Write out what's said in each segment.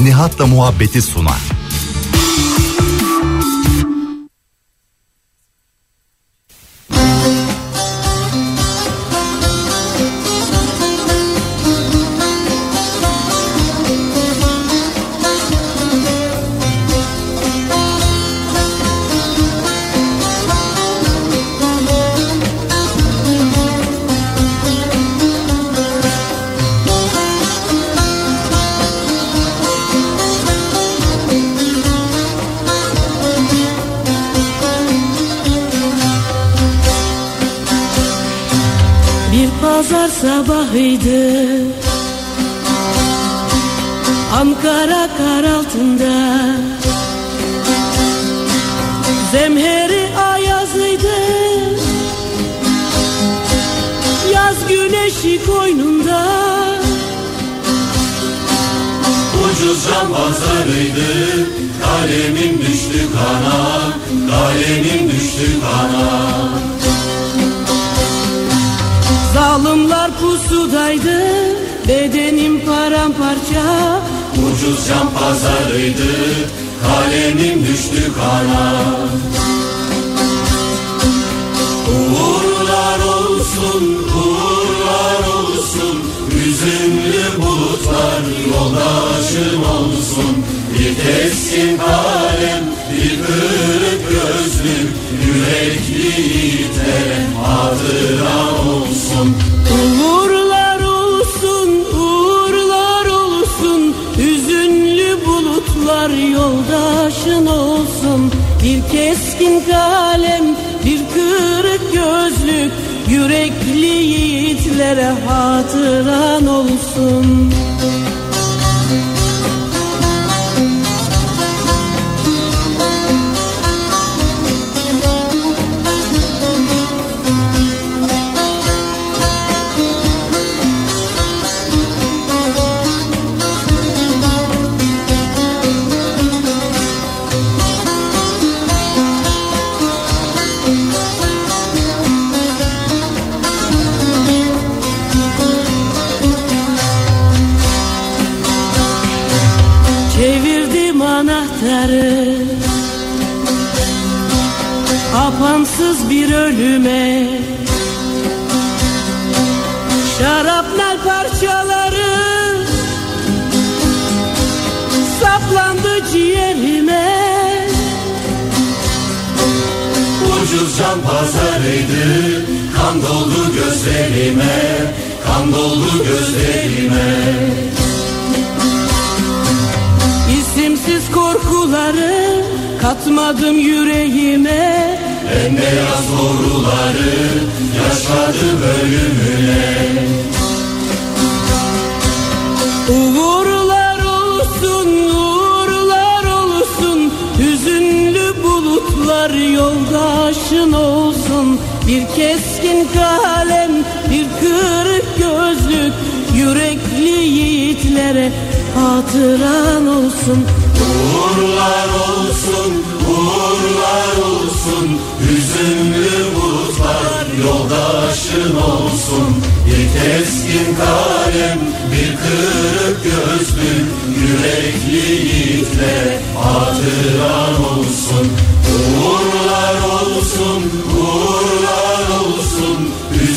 Nihat'la muhabbeti sunar. Sabahıydı. Ankara kar altında. Zemheri ayazıydı. Yaz güneşi koynunda. Ucuz can pazarıydı. Kalemim düştü kana Kalemim düştü kana Zalimler pusudaydı Bedenim paramparça. Ucuz can pazarıydı Kalemim düştü kana. Uğurlar olsun, uğurlar olsun Hüzünlü bulutlar yoldaşım olsun. Bir keskin kalem, bir kırık gözlük Yürekli yiğitlere hatıra olsun. Uğurlar olsun, uğurlar olsun. Hüzünlü bulutlar yoldaşın olsun. Bir keskin kalem, bir kırık gözlük. Yürekli yiğitlere hatıran Can pazarıydı. Kan doldu gözlerime Kan doldu gözlerime. İsimsiz korkuları katmadım yüreğime. En beyaz doğruları Yaşadı bölümüne bulutlar yoldaşın olsun. Bir keskin kalem, bir kırık gözlük. Yürekli yiğitlere hatıran olsun. Uğurlar olsun, uğurlar olsun. Hüzünlü bulutlar yoldaşın olsun. Bir keskin kalem, bir kırık gözlük. Yürekli yiğitlere hatıran olsun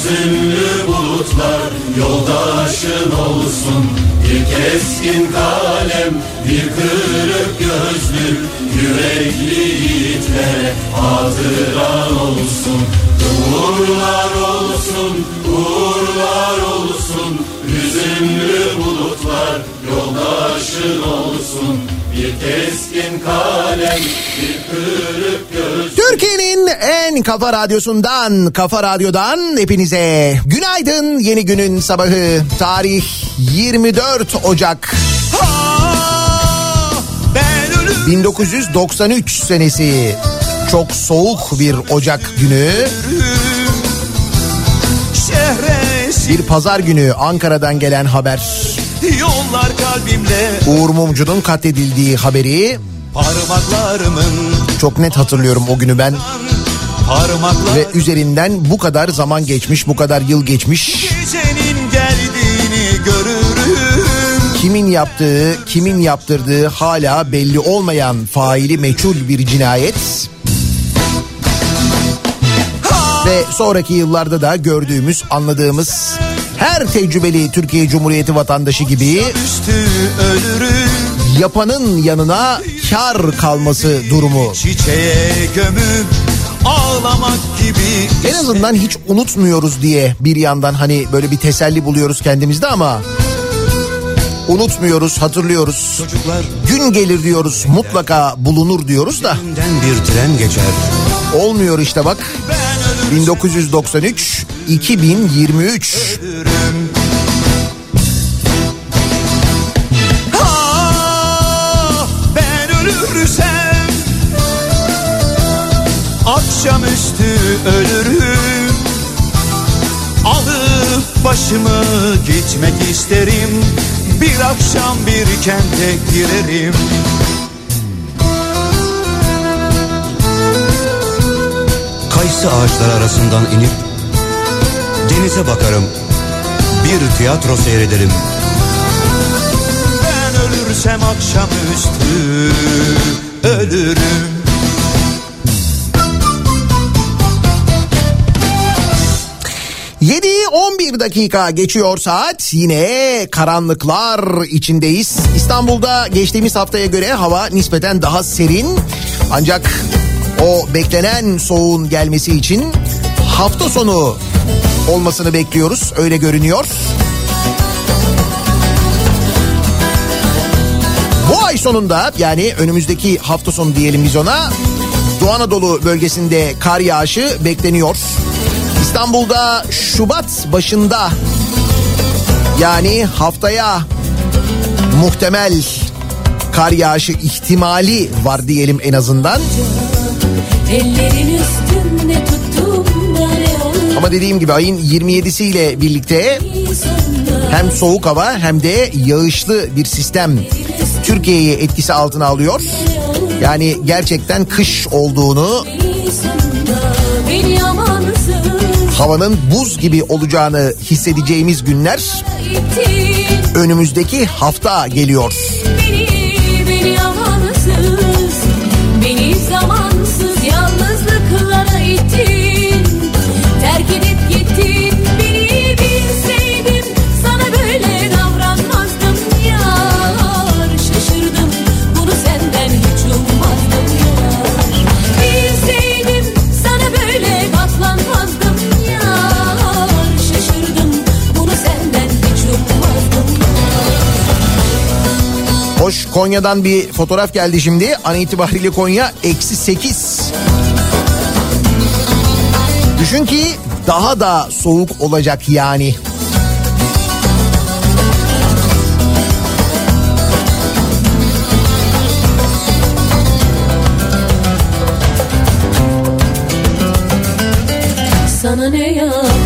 Hüzünlü bulutlar yoldaşın olsun. Bir keskin kalem, bir kırık gözlük Yürekli yiğitlere hatıran olsun. Uğurlar olsun, uğurlar olsun. Hüzünlü bulutlar yoldaşın olsun Bir keskin kalem, bir kırık göz Türkiye'nin en kafa radyosundan, kafa radyodan hepinize günaydın. Yeni günün sabahı tarih 24 Ocak 1993 senesi. Çok soğuk bir Ocak günü. Bir pazar günü Ankara'dan gelen haber. Yollar kalbimle Uğur Mumcu'nun katledildiği haberi parmaklarımın çok net hatırlıyorum o günü ben parmaklar ve üzerinden bu kadar zaman geçmiş, bu kadar yıl geçmiş. gecenin geldiğini görürüm Kimin yaptığı, kimin yaptırdığı hala belli olmayan faili meçhul bir cinayet. Ve sonraki yıllarda da gördüğümüz, anladığımız her tecrübeli Türkiye Cumhuriyeti vatandaşı gibi yapanın yanına kar kalması durumu. çiçeğe gömüp ağlamak gibi En azından hiç unutmuyoruz diye bir yandan hani böyle bir teselli buluyoruz kendimizde ama unutmuyoruz, hatırlıyoruz. çocuklar Gün gelir diyoruz, mutlaka bulunur diyoruz da bir tren geçer olmuyor işte bak. ben 1993 2023 ölürüm Ah, ben ölürsem akşamüstü ölürüm. Alıp başımı gitmek isterim bir akşam bir kente girerim Kayısı ağaçları arasından inip denize bakarım bir tiyatro seyrederim Ben ölürsem akşamüstü ölürüm Yedi 11 dakika geçiyor saat. Yine karanlıklar içindeyiz. İstanbul'da geçtiğimiz haftaya göre hava nispeten daha serin. Ancak o beklenen soğuğun gelmesi için hafta sonu olmasını bekliyoruz. Öyle görünüyor. Bu ay sonunda yani önümüzdeki hafta sonu diyelim biz ona Doğu Anadolu bölgesinde kar yağışı bekleniyor. İstanbul'da Şubat başında yani haftaya muhtemel kar yağışı ihtimali var diyelim en azından. Ellerin üstünde tuttum da ne olur Ama dediğim gibi ayın 27'siyle birlikte sonunda hem soğuk hava hem de yağışlı bir sistem Türkiye'yi etkisi altına alıyor. Yani gerçekten kış olduğunu, havanın buz gibi olacağını hissedeceğimiz günler önümüzdeki hafta geliyor. Konya'dan bir fotoğraf geldi şimdi. An itibariyle Konya eksi 8. Düşün ki daha da soğuk olacak yani. Sana ne yaptım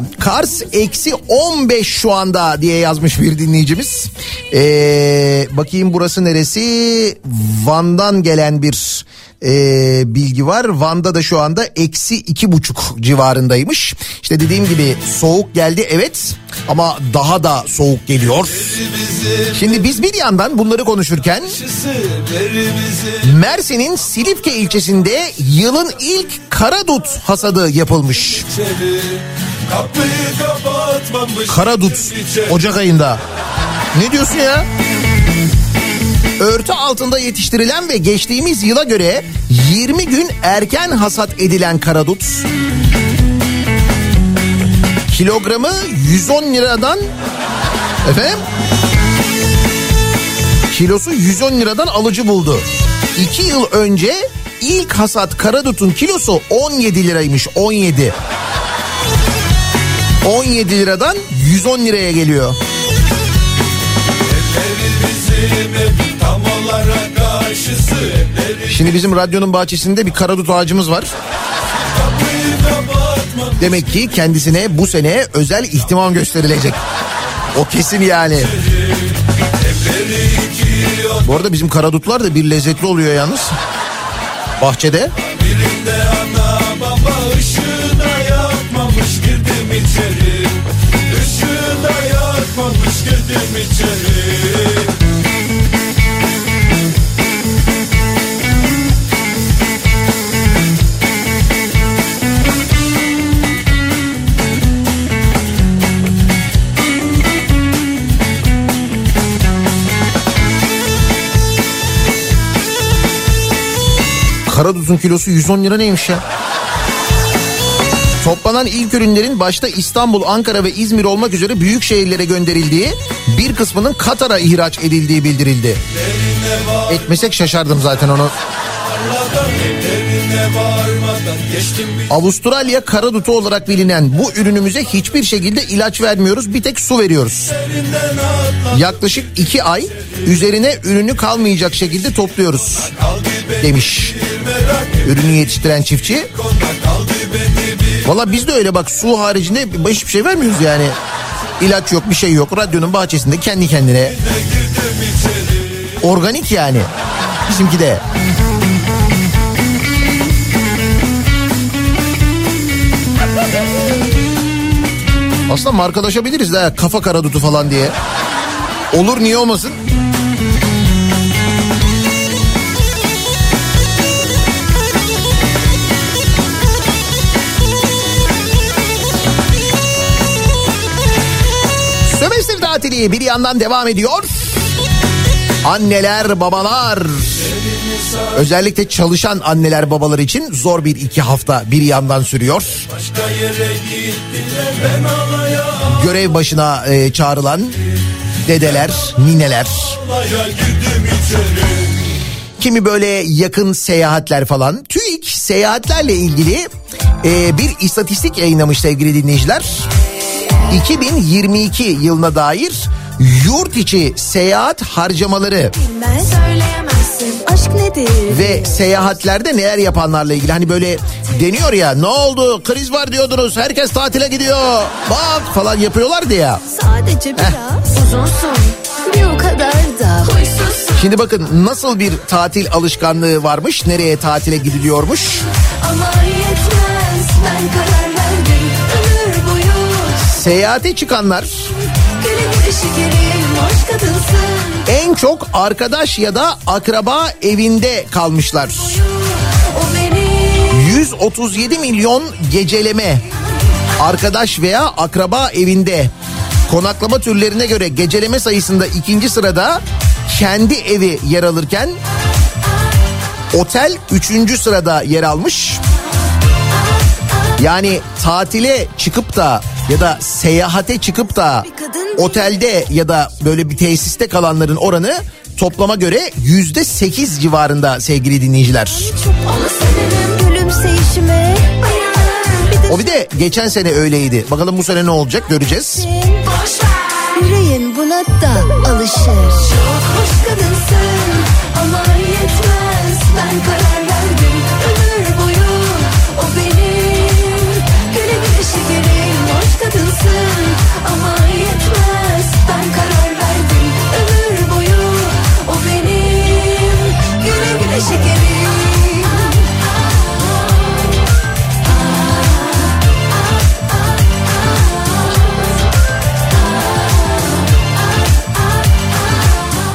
8 dedik ya. Kars eksi 15 şu anda diye yazmış bir dinleyicimiz. Ee, bakayım burası neresi? Van'dan gelen bir e, bilgi var. Van'da da şu anda eksi iki buçuk civarındaymış. İşte dediğim gibi soğuk geldi evet ama daha da soğuk geliyor. Şimdi biz bir yandan bunları konuşurken Mersin'in Silifke ilçesinde yılın ilk karadut hasadı yapılmış. Karadut Ocak ayında. Ne diyorsun ya? Örtü altında yetiştirilen ve geçtiğimiz yıla göre 20 gün erken hasat edilen karadut kilogramı 110 liradan efendim kilosu 110 liradan alıcı buldu. 2 yıl önce ilk hasat karadutun kilosu 17 liraymış 17. 17 liradan 110 liraya geliyor. Şimdi bizim radyonun bahçesinde bir karadut ağacımız var. Demek ki kendisine bu sene özel ihtimam gösterilecek. O kesin yani. Bu arada bizim karadutlar da bir lezzetli oluyor yalnız. Bahçede. Birinde Karadut'un kilosu 110 lira neymiş ya? Toplanan ilk ürünlerin başta İstanbul, Ankara ve İzmir olmak üzere büyük şehirlere gönderildiği, bir kısmının Katar'a ihraç edildiği bildirildi. Etmesek şaşardım zaten onu. Avustralya karadutu olarak bilinen bu ürünümüze hiçbir şekilde ilaç vermiyoruz. Bir tek su veriyoruz. Yaklaşık iki ay üzerine ürünü kalmayacak şekilde topluyoruz. Demiş. Ürünü yetiştiren çiftçi. Valla biz de öyle bak su haricinde hiçbir şey vermiyoruz yani. İlaç yok bir şey yok. Radyonun bahçesinde kendi kendine. Organik yani. Bizimki de. Aslında markalaşabiliriz de kafa karadutu falan diye. Olur niye olmasın? Sömestr tatili bir yandan devam ediyor. Anneler, babalar. Özellikle çalışan anneler babalar için zor bir iki hafta bir yandan sürüyor. Görev başına e, çağrılan dedeler, nineler. Kimi böyle yakın seyahatler falan. TÜİK seyahatlerle ilgili e, bir istatistik yayınlamış sevgili dinleyiciler. 2022 yılına dair yurt içi seyahat harcamaları Ve seyahatlerde neler yapanlarla ilgili? Hani böyle deniyor ya ne oldu? Kriz var diyordunuz. Herkes tatile gidiyor. Bak falan yapıyorlardı ya. Sadece biraz uzunsun. Bir o kadar da huysuzsun. Şimdi bakın nasıl bir tatil alışkanlığı varmış nereye tatile gidiliyormuş. ama yetmez ben karar verdim ömür boyu Seyahate çıkanlar en çok arkadaş ya da akraba evinde kalmışlar. o beni 137 milyon geceleme arkadaş veya akraba evinde konaklama türlerine göre geceleme sayısında ikinci sırada kendi evi yer alırken otel üçüncü sırada yer almış. Yani tatile çıkıp da ya da seyahate çıkıp da otelde ya da böyle bir tesiste kalanların oranı toplama göre yüzde sekiz civarında sevgili dinleyiciler. O bir de geçen sene öyleydi. Bakalım bu sene ne olacak göreceğiz. Yüreğin buna da alışır Çok hoş kadınsın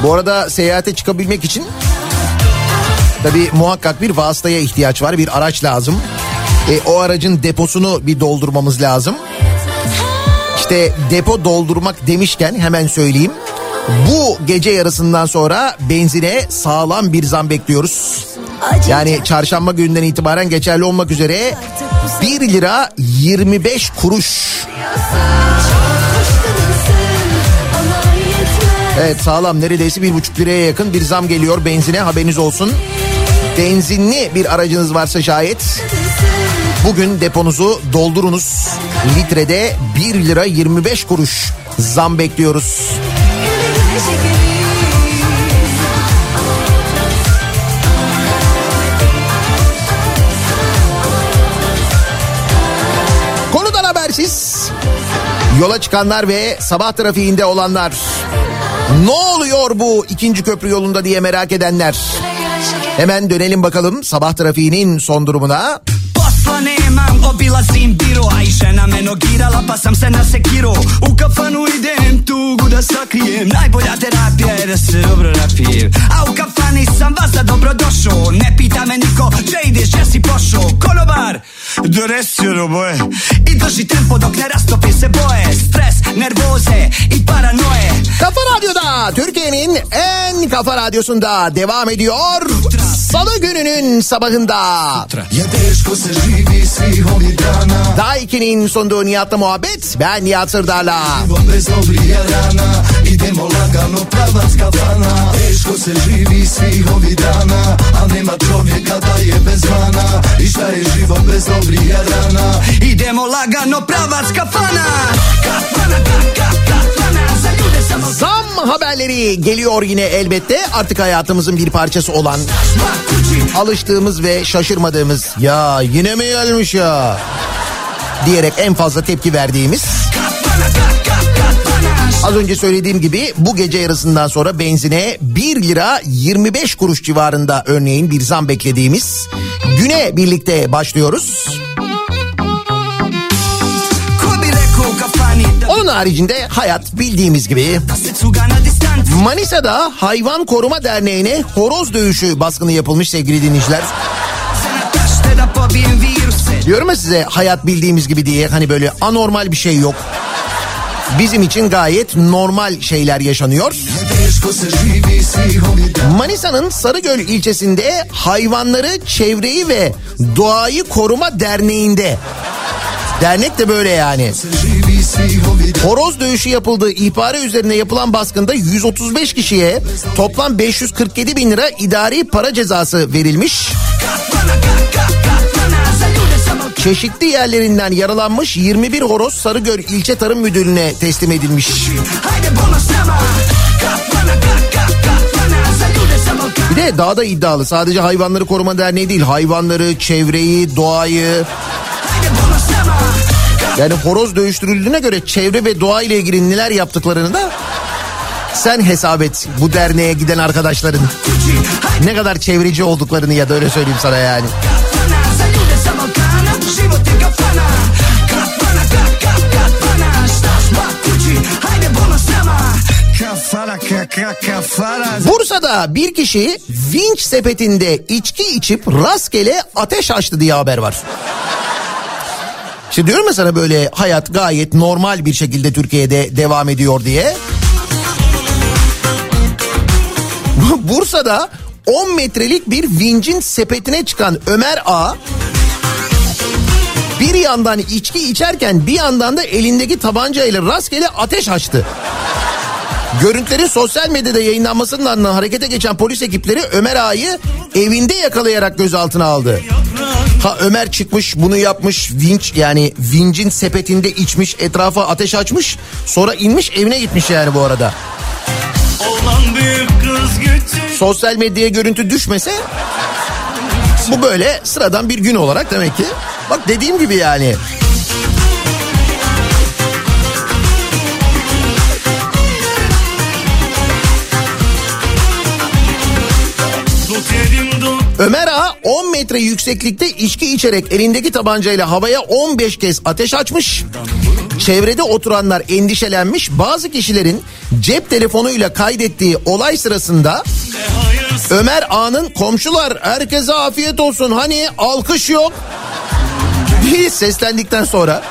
Bu arada seyahate çıkabilmek için tabii muhakkak bir vasıtaya ihtiyaç var. Bir araç lazım. E, o aracın deposunu bir doldurmamız lazım. İşte depo doldurmak demişken hemen söyleyeyim. Bu gece yarısından sonra benzine sağlam bir zam bekliyoruz. Yani çarşamba gününden itibaren geçerli olmak üzere 1 lira 25 kuruş. Evet sağlam neredeyse bir buçuk liraya yakın bir zam geliyor benzine haberiniz olsun. Benzinli bir aracınız varsa şayet bugün deponuzu doldurunuz. Litrede 1 lira 25 kuruş zam bekliyoruz. Konudan habersiz yola çıkanlar ve sabah trafiğinde olanlar ne oluyor bu ikinci köprü yolunda diye merak edenler. Hemen dönelim bakalım sabah trafiğinin son durumuna. Nemam, obilazim biro A i žena me nogirala pa sam se nasekiro U kafanu idem tugu da sakrijem. Najbolja terapija je da se dobro napijem A u kafani sam vas da dobro došao. Ne pita me niko, če ideš, gdje si pošao? Konobar, donesi ono boje I drži tempo dok ne rastopi se boje Stres, nervoze i paranoje Kafa Radyo'da Türkiye'nin en kafa radyosunda devam ediyor. Salı gününün sabahında. Ovih dana Daiki'nin sunduğu Nihat'la muhabbet. Ben Nihat Sırdar'la. Idemo lagano pravac kafana Teško se živi svih ovih dana A nema čovjeka da je bez mana. I šta je život bez dobrih rana Idemo lagano pravac kafana. Kafana, ka, ka, kafana. Zam haberleri geliyor yine elbette. Artık hayatımızın bir parçası olan alıştığımız ve şaşırmadığımız ya yine mi gelmiş ya? diyerek en fazla tepki verdiğimiz Az önce söylediğim gibi bu gece yarısından sonra benzine 1 lira 25 kuruş civarında örneğin bir zam beklediğimiz güne birlikte başlıyoruz. Onun haricinde hayat bildiğimiz gibi Manisa'da Hayvan Koruma Derneği'ne horoz dövüşü baskını yapılmış sevgili dinleyiciler. Diyorum ya size hayat bildiğimiz gibi diye hani böyle anormal bir şey yok. Bizim için gayet normal şeyler yaşanıyor. Manisa'nın Sarıgöl ilçesinde hayvanları, çevreyi ve doğayı koruma derneğinde. Dernek de böyle yani. Horoz dövüşü yapıldığı ihbarı üzerine yapılan baskında 135 kişiye toplam 547 bin lira idari para cezası verilmiş. Za ljude samo Çeşitli yerlerinden yaralanmış 21 horoz Sarıgöl İlçe Tarım Müdürlüğü'ne teslim edilmiş. Bir de daha da iddialı. Sadece Hayvanları Koruma Derneği değil hayvanları, çevreyi, doğayı. Yani horoz dövüştürüldüğüne göre çevre ve doğa ile ilgili neler yaptıklarını da sen hesap et bu derneğe giden arkadaşların. Ne kadar çevreci olduklarını ya da öyle söyleyeyim sana yani. Bursa'da bir kişi vinç sepetinde içki içip rastgele ateş açtı diye haber var. Şimdi diyorum ya sana böyle hayat gayet normal bir şekilde Türkiye'de devam ediyor diye. Bursa'da 10 metrelik bir vincin sepetine çıkan Ömer A bir yandan içki içerken bir yandan da elindeki tabancayla rastgele ateş açtı. Görüntülerin sosyal medyada yayınlanmasının ardından harekete geçen polis ekipleri Ömer Ağa'yı evinde yakalayarak gözaltına aldı. Ha Ömer çıkmış bunu yapmış vinç yani vincin sepetinde içmiş etrafa ateş açmış sonra inmiş evine gitmiş yani bu arada. Sosyal medyaya görüntü düşmese bu böyle sıradan bir gün olarak demek ki bak dediğim gibi yani. Ömer Ağa 10 metre yükseklikte içki içerek elindeki tabancayla havaya 15 kez ateş açmış. Çevrede oturanlar endişelenmiş. Bazı kişilerin cep telefonuyla kaydettiği olay sırasında Ömer Ağa'nın komşular herkese afiyet olsun hani alkış yok diye seslendikten sonra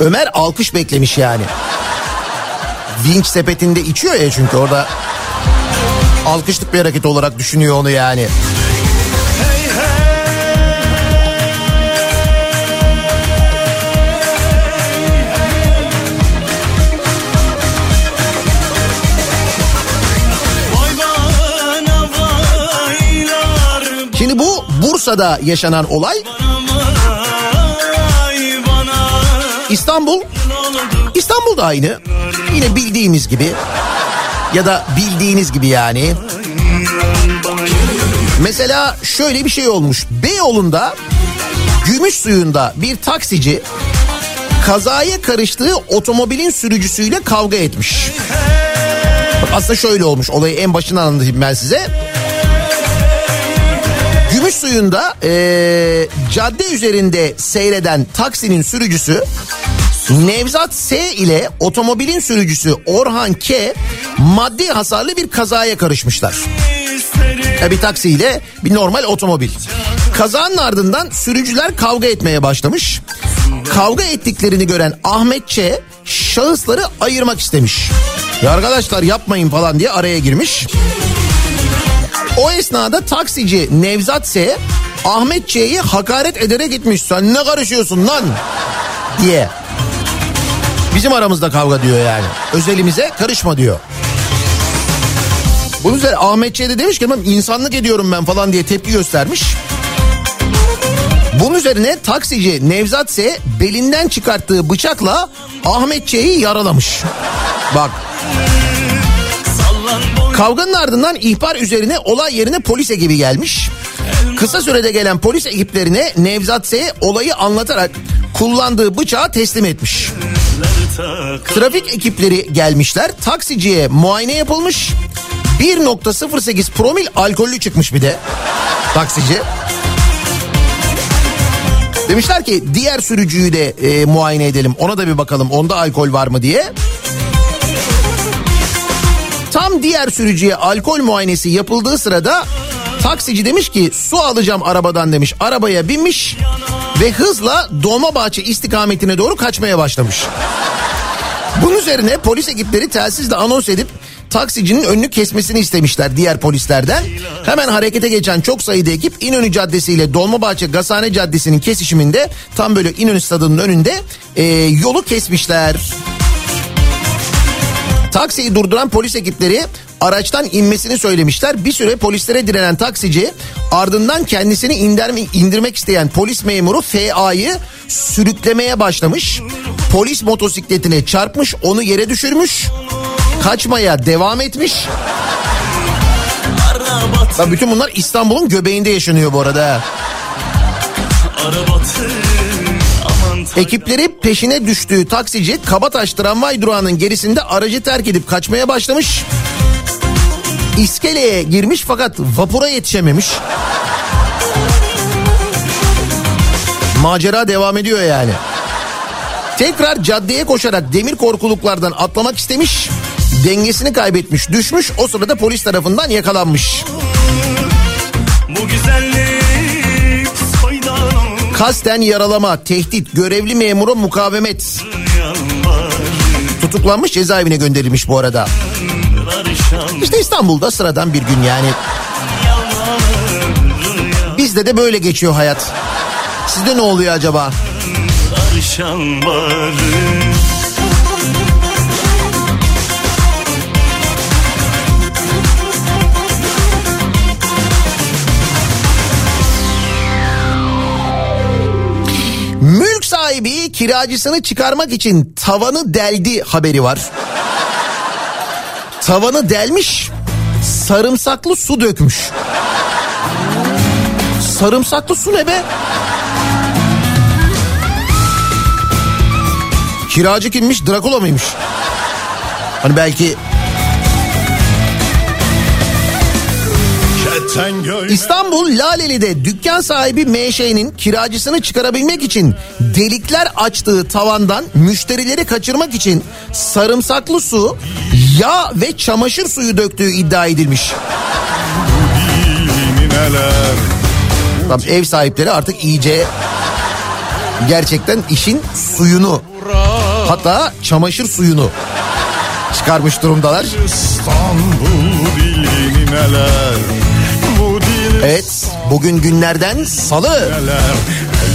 Ömer alkış beklemiş yani. Vinç sepetinde içiyor ya çünkü orada alkışlık bir hareket olarak düşünüyor onu yani. Şimdi bu Bursa'da yaşanan olay İstanbul İstanbul'da aynı. Yine bildiğimiz gibi ya da bildiğiniz gibi yani. Mesela şöyle bir şey olmuş. Beyoğlu'nda Gümüş suyunda bir taksici kazaya karıştığı otomobilin sürücüsüyle kavga etmiş. Aslında şöyle olmuş olayı en başından anlatayım ben size. Gümüş suyunda ee, cadde üzerinde seyreden taksinin sürücüsü Nevzat S ile otomobilin sürücüsü Orhan K maddi hasarlı bir kazaya karışmışlar. Ya bir taksiyle bir normal otomobil. Kazanın ardından sürücüler kavga etmeye başlamış. Kavga ettiklerini gören Ahmet Ç şahısları ayırmak istemiş. Ya arkadaşlar yapmayın falan diye araya girmiş. O esnada taksici Nevzat S Ahmet Ç'yi hakaret ederek gitmiş. Sen ne karışıyorsun lan diye. Bizim aramızda kavga diyor yani. Özelimize karışma diyor. Bunun üzerine Ahmet Ç de demiş ki insanlık ediyorum ben falan diye tepki göstermiş. Bunun üzerine taksici Nevzat S belinden çıkarttığı bıçakla Ahmet Ç'yi yaralamış. Bak. Kavganın ardından ihbar üzerine olay yerine polis ekibi gelmiş. Kısa sürede gelen polis ekiplerine Nevzat S olayı anlatarak kullandığı bıçağı teslim etmiş. Trafik ekipleri gelmişler. Taksiciye muayene yapılmış. 1.08 promil alkollü çıkmış bir de taksici. Demişler ki diğer sürücüyü de e, muayene edelim. Ona da bir bakalım onda alkol var mı diye. Tam diğer sürücüye alkol muayenesi yapıldığı sırada taksici demiş ki su alacağım arabadan demiş. Arabaya binmiş ve hızla Dolmabahçe istikametine doğru kaçmaya başlamış. Bunun üzerine polis ekipleri telsizle anons edip taksicinin önünü kesmesini istemişler diğer polislerden. Hemen harekete geçen çok sayıda ekip İnönü Caddesi ile Dolmabahçe Gazhane Caddesi'nin kesişiminde tam böyle İnönü Stadı'nın önünde e, yolu kesmişler. Taksiyi durduran polis ekipleri araçtan inmesini söylemişler. Bir süre polislere direnen taksici ardından kendisini indirme, indirmek isteyen polis memuru FA'yı sürüklemeye başlamış. Polis motosikletine çarpmış onu yere düşürmüş. Kaçmaya devam etmiş. Bak bütün bunlar İstanbul'un göbeğinde yaşanıyor bu arada. Ekipleri peşine düştüğü taksici Kabataş tramvay durağının gerisinde aracı terk edip kaçmaya başlamış. İskeleye girmiş fakat vapura yetişememiş. Macera devam ediyor yani. Tekrar caddeye koşarak demir korkuluklardan atlamak istemiş. Dengesini kaybetmiş, düşmüş. O sırada polis tarafından yakalanmış. Bu güzellik Kasten yaralama, tehdit, görevli memura mukavemet. Tutuklanmış cezaevine gönderilmiş bu arada. İşte İstanbul'da sıradan bir gün yani. Bizde de böyle geçiyor hayat. Sizde ne oluyor acaba? Arşan barı sahibi kiracısını çıkarmak için tavanı deldi haberi var. Tavanı delmiş, sarımsaklı su dökmüş. Sarımsaklı su ne be? Kiracı kimmiş? Drakula mıymış? Hani belki İstanbul Laleli'de dükkan sahibi MŞ'nin kiracısını çıkarabilmek için delikler açtığı tavandan müşterileri kaçırmak için sarımsaklı su, yağ ve çamaşır suyu döktüğü iddia edilmiş. Tabii ev sahipleri artık iyice gerçekten işin suyunu hatta çamaşır suyunu çıkarmış durumdalar. Evet bugün günlerden salı.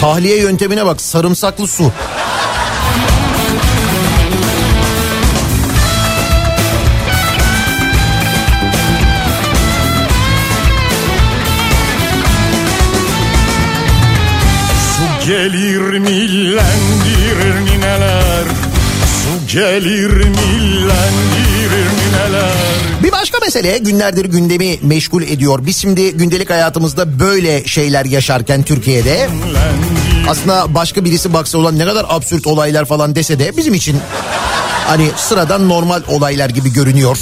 Tahliye yöntemine bak sarımsaklı su. Su gelir millendirir nineler Su gelir millendirir nineler Bir başka mesele günlerdir gündemi meşgul ediyor. Biz şimdi gündelik hayatımızda böyle şeyler yaşarken Türkiye'de aslında başka birisi baksa olan ne kadar absürt olaylar falan dese de bizim için hani sıradan normal olaylar gibi görünüyor.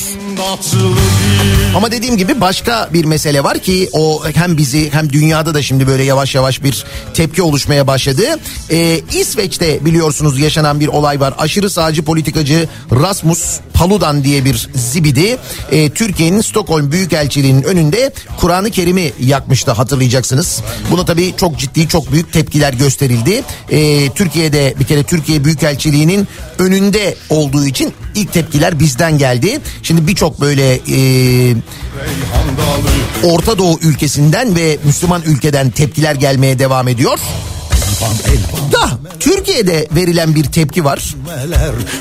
Ama dediğim gibi başka bir mesele var ki o hem bizi hem dünyada da şimdi böyle yavaş yavaş bir tepki oluşmaya başladı. Ee, İsveç'te biliyorsunuz yaşanan bir olay var. Aşırı sağcı politikacı Rasmus Paludan diye bir zibidi e, Türkiye'nin Stockholm Büyükelçiliği'nin önünde Kur'an-ı Kerim'i yakmıştı hatırlayacaksınız. Buna tabii çok ciddi çok büyük tepkiler gösterildi. Ee, Türkiye'de bir kere Türkiye Büyükelçiliği'nin önünde olduğu için ilk tepkiler bizden geldi. Şimdi birçok böyle e, Orta Doğu ülkesinden ve Müslüman ülkeden tepkiler gelmeye devam ediyor. Da Türkiye'de verilen bir tepki var.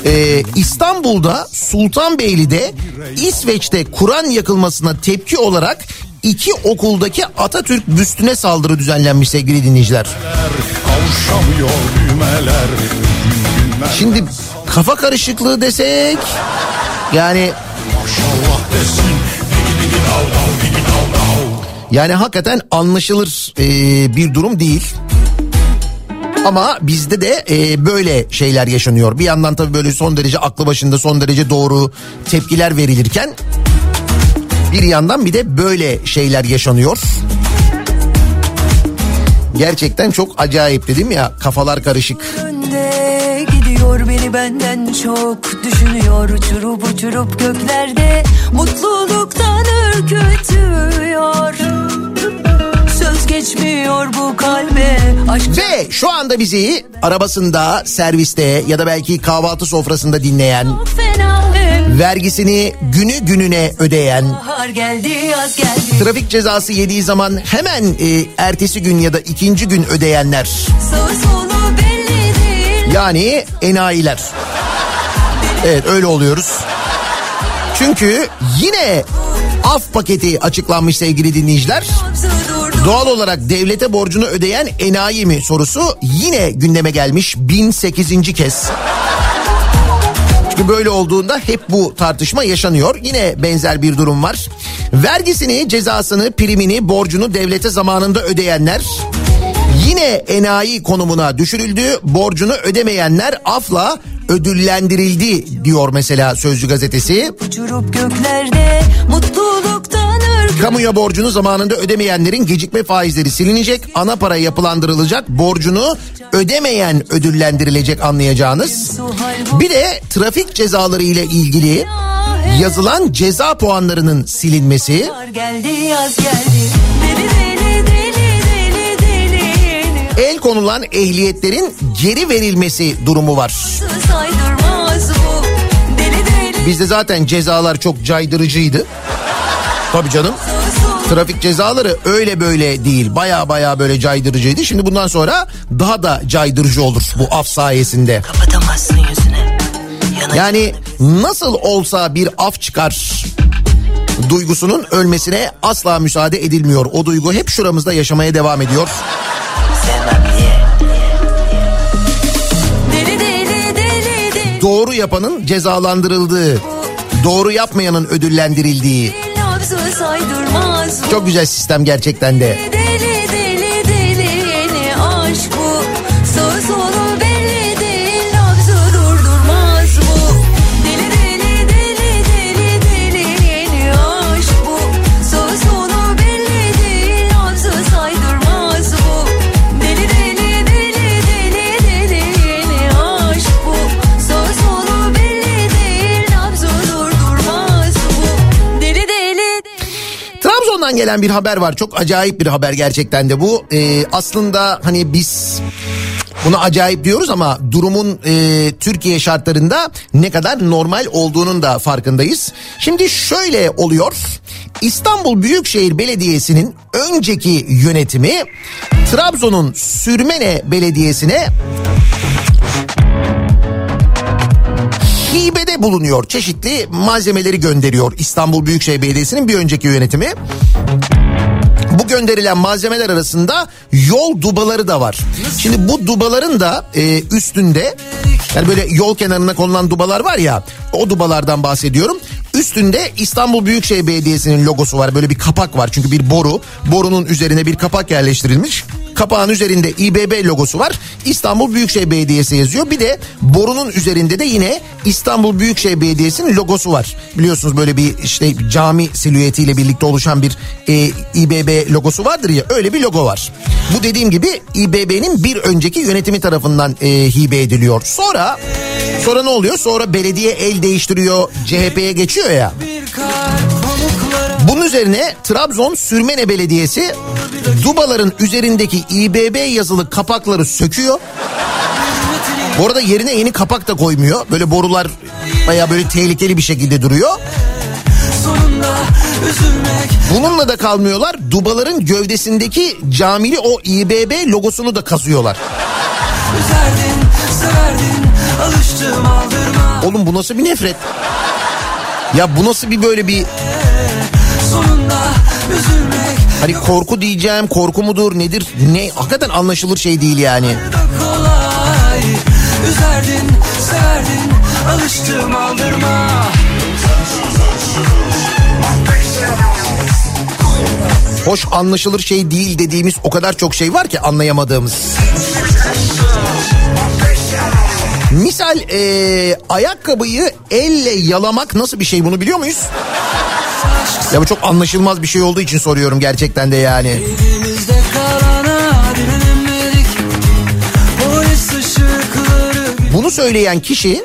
Ee, İstanbul'da Sultanbeyli'de İsveç'te Kur'an yakılmasına tepki olarak iki okuldaki Atatürk büstüne saldırı düzenlenmiş sevgili dinleyiciler. Şimdi kafa karışıklığı desek yani maşallah desin Yani hakikaten anlaşılır e, bir durum değil. Ama bizde de e, böyle şeyler yaşanıyor. Bir yandan tabii böyle son derece aklı başında son derece doğru tepkiler verilirken bir yandan bir de böyle şeyler yaşanıyor. Gerçekten çok acayip dedim ya kafalar karışık. önde gidiyor beni benden çok. Düşünüyor uçurup uçurup göklerde. Mutluluktan ürkütüyor. Söz geçmiyor bu kalbe. Aşk Ve şu anda bizi arabasında, serviste ya da belki kahvaltı sofrasında dinleyen, vergisini günü gününe ödeyen, geldi geldi. trafik cezası yediği zaman hemen e, ertesi gün ya da ikinci gün ödeyenler. Değil yani enayiler. Evet öyle oluyoruz. Çünkü yine af paketi açıklanmış sevgili dinleyiciler. Doğal olarak devlete borcunu ödeyen enayi mi sorusu yine gündeme gelmiş 1008. kez. Çünkü böyle olduğunda hep bu tartışma yaşanıyor. Yine benzer bir durum var. Vergisini, cezasını, primini, borcunu devlete zamanında ödeyenler yine enayi konumuna düşürüldü. Borcunu ödemeyenler afla ödüllendirildi diyor mesela Sözcü gazetesi. uçurup göklerde mutluluktan Kamuya borcunu zamanında ödemeyenlerin gecikme faizleri silinecek. Ana para yapılandırılacak. Borcunu ödemeyen ödüllendirilecek anlayacağınız. Bir de trafik cezaları ile ilgili yazılan ceza puanlarının silinmesi. Geldi yaz geldi El konulan ehliyetlerin geri verilmesi durumu var. Bizde zaten cezalar çok caydırıcıydı. Tabii canım. Trafik cezaları öyle böyle değil. Baya baya böyle caydırıcıydı. Şimdi bundan sonra daha da caydırıcı olur bu af sayesinde. Yani nasıl olsa bir af çıkar duygusunun ölmesine asla müsaade edilmiyor. O duygu hep şuramızda yaşamaya devam ediyor. Deli deli deli Doğru yapanın cezalandırıldığı, doğru yapmayanın ödüllendirildiği. Çok güzel sistem gerçekten de. Deli deli gelen bir haber var. Çok acayip bir haber gerçekten de bu. Ee, aslında hani biz buna acayip diyoruz ama durumun e, Türkiye şartlarında ne kadar normal olduğunun da farkındayız. Şimdi şöyle oluyor. İstanbul Büyükşehir Belediyesi'nin önceki yönetimi Trabzon'un Sürmene Belediyesi'ne hibede bulunuyor. Çeşitli malzemeleri gönderiyor İstanbul Büyükşehir Belediyesi'nin bir önceki yönetimi. Bu gönderilen malzemeler arasında yol dubaları da var. Şimdi bu dubaların da e, üstünde yani böyle yol kenarına konulan dubalar var ya o dubalardan bahsediyorum. Üstünde İstanbul Büyükşehir Belediyesi'nin logosu var. Böyle bir kapak var çünkü bir boru. Borunun üzerine bir kapak yerleştirilmiş. Kapağın üzerinde İBB logosu var. İstanbul Büyükşehir Belediyesi yazıyor. Bir de borunun üzerinde de yine İstanbul Büyükşehir Belediyesi'nin logosu var. Biliyorsunuz böyle bir işte cami silüetiyle birlikte oluşan bir e, İBB logosu vardır ya öyle bir logo var. Bu dediğim gibi İBB'nin bir önceki yönetimi tarafından e, hibe ediliyor. Sonra sonra ne oluyor? Sonra belediye el değiştiriyor CHP'ye geçiyor ya. Bunun üzerine Trabzon Sürmene Belediyesi dubaların üzerindeki İBB yazılı kapakları söküyor. Bu arada yerine yeni kapak da koymuyor. Böyle borular baya böyle tehlikeli bir şekilde duruyor. Bununla da kalmıyorlar. Dubaların gövdesindeki camili o İBB logosunu da kazıyorlar. Üzerdin, severdin, alıştım aldırma Oğlum bu nasıl bir nefret? Ya bu nasıl bir böyle bir hani korku diyeceğim korku mudur nedir ne hakikaten anlaşılır şey değil yani. kolay Üzerdin, severdin, alıştım aldırma Hoş anlaşılır şey değil dediğimiz o kadar çok şey var ki anlayamadığımız. Misal eee, ayakkabıyı elle yalamak nasıl bir şey bunu biliyor muyuz? Ya bu çok anlaşılmaz bir şey olduğu için soruyorum gerçekten de yani. Bunu söyleyen kişi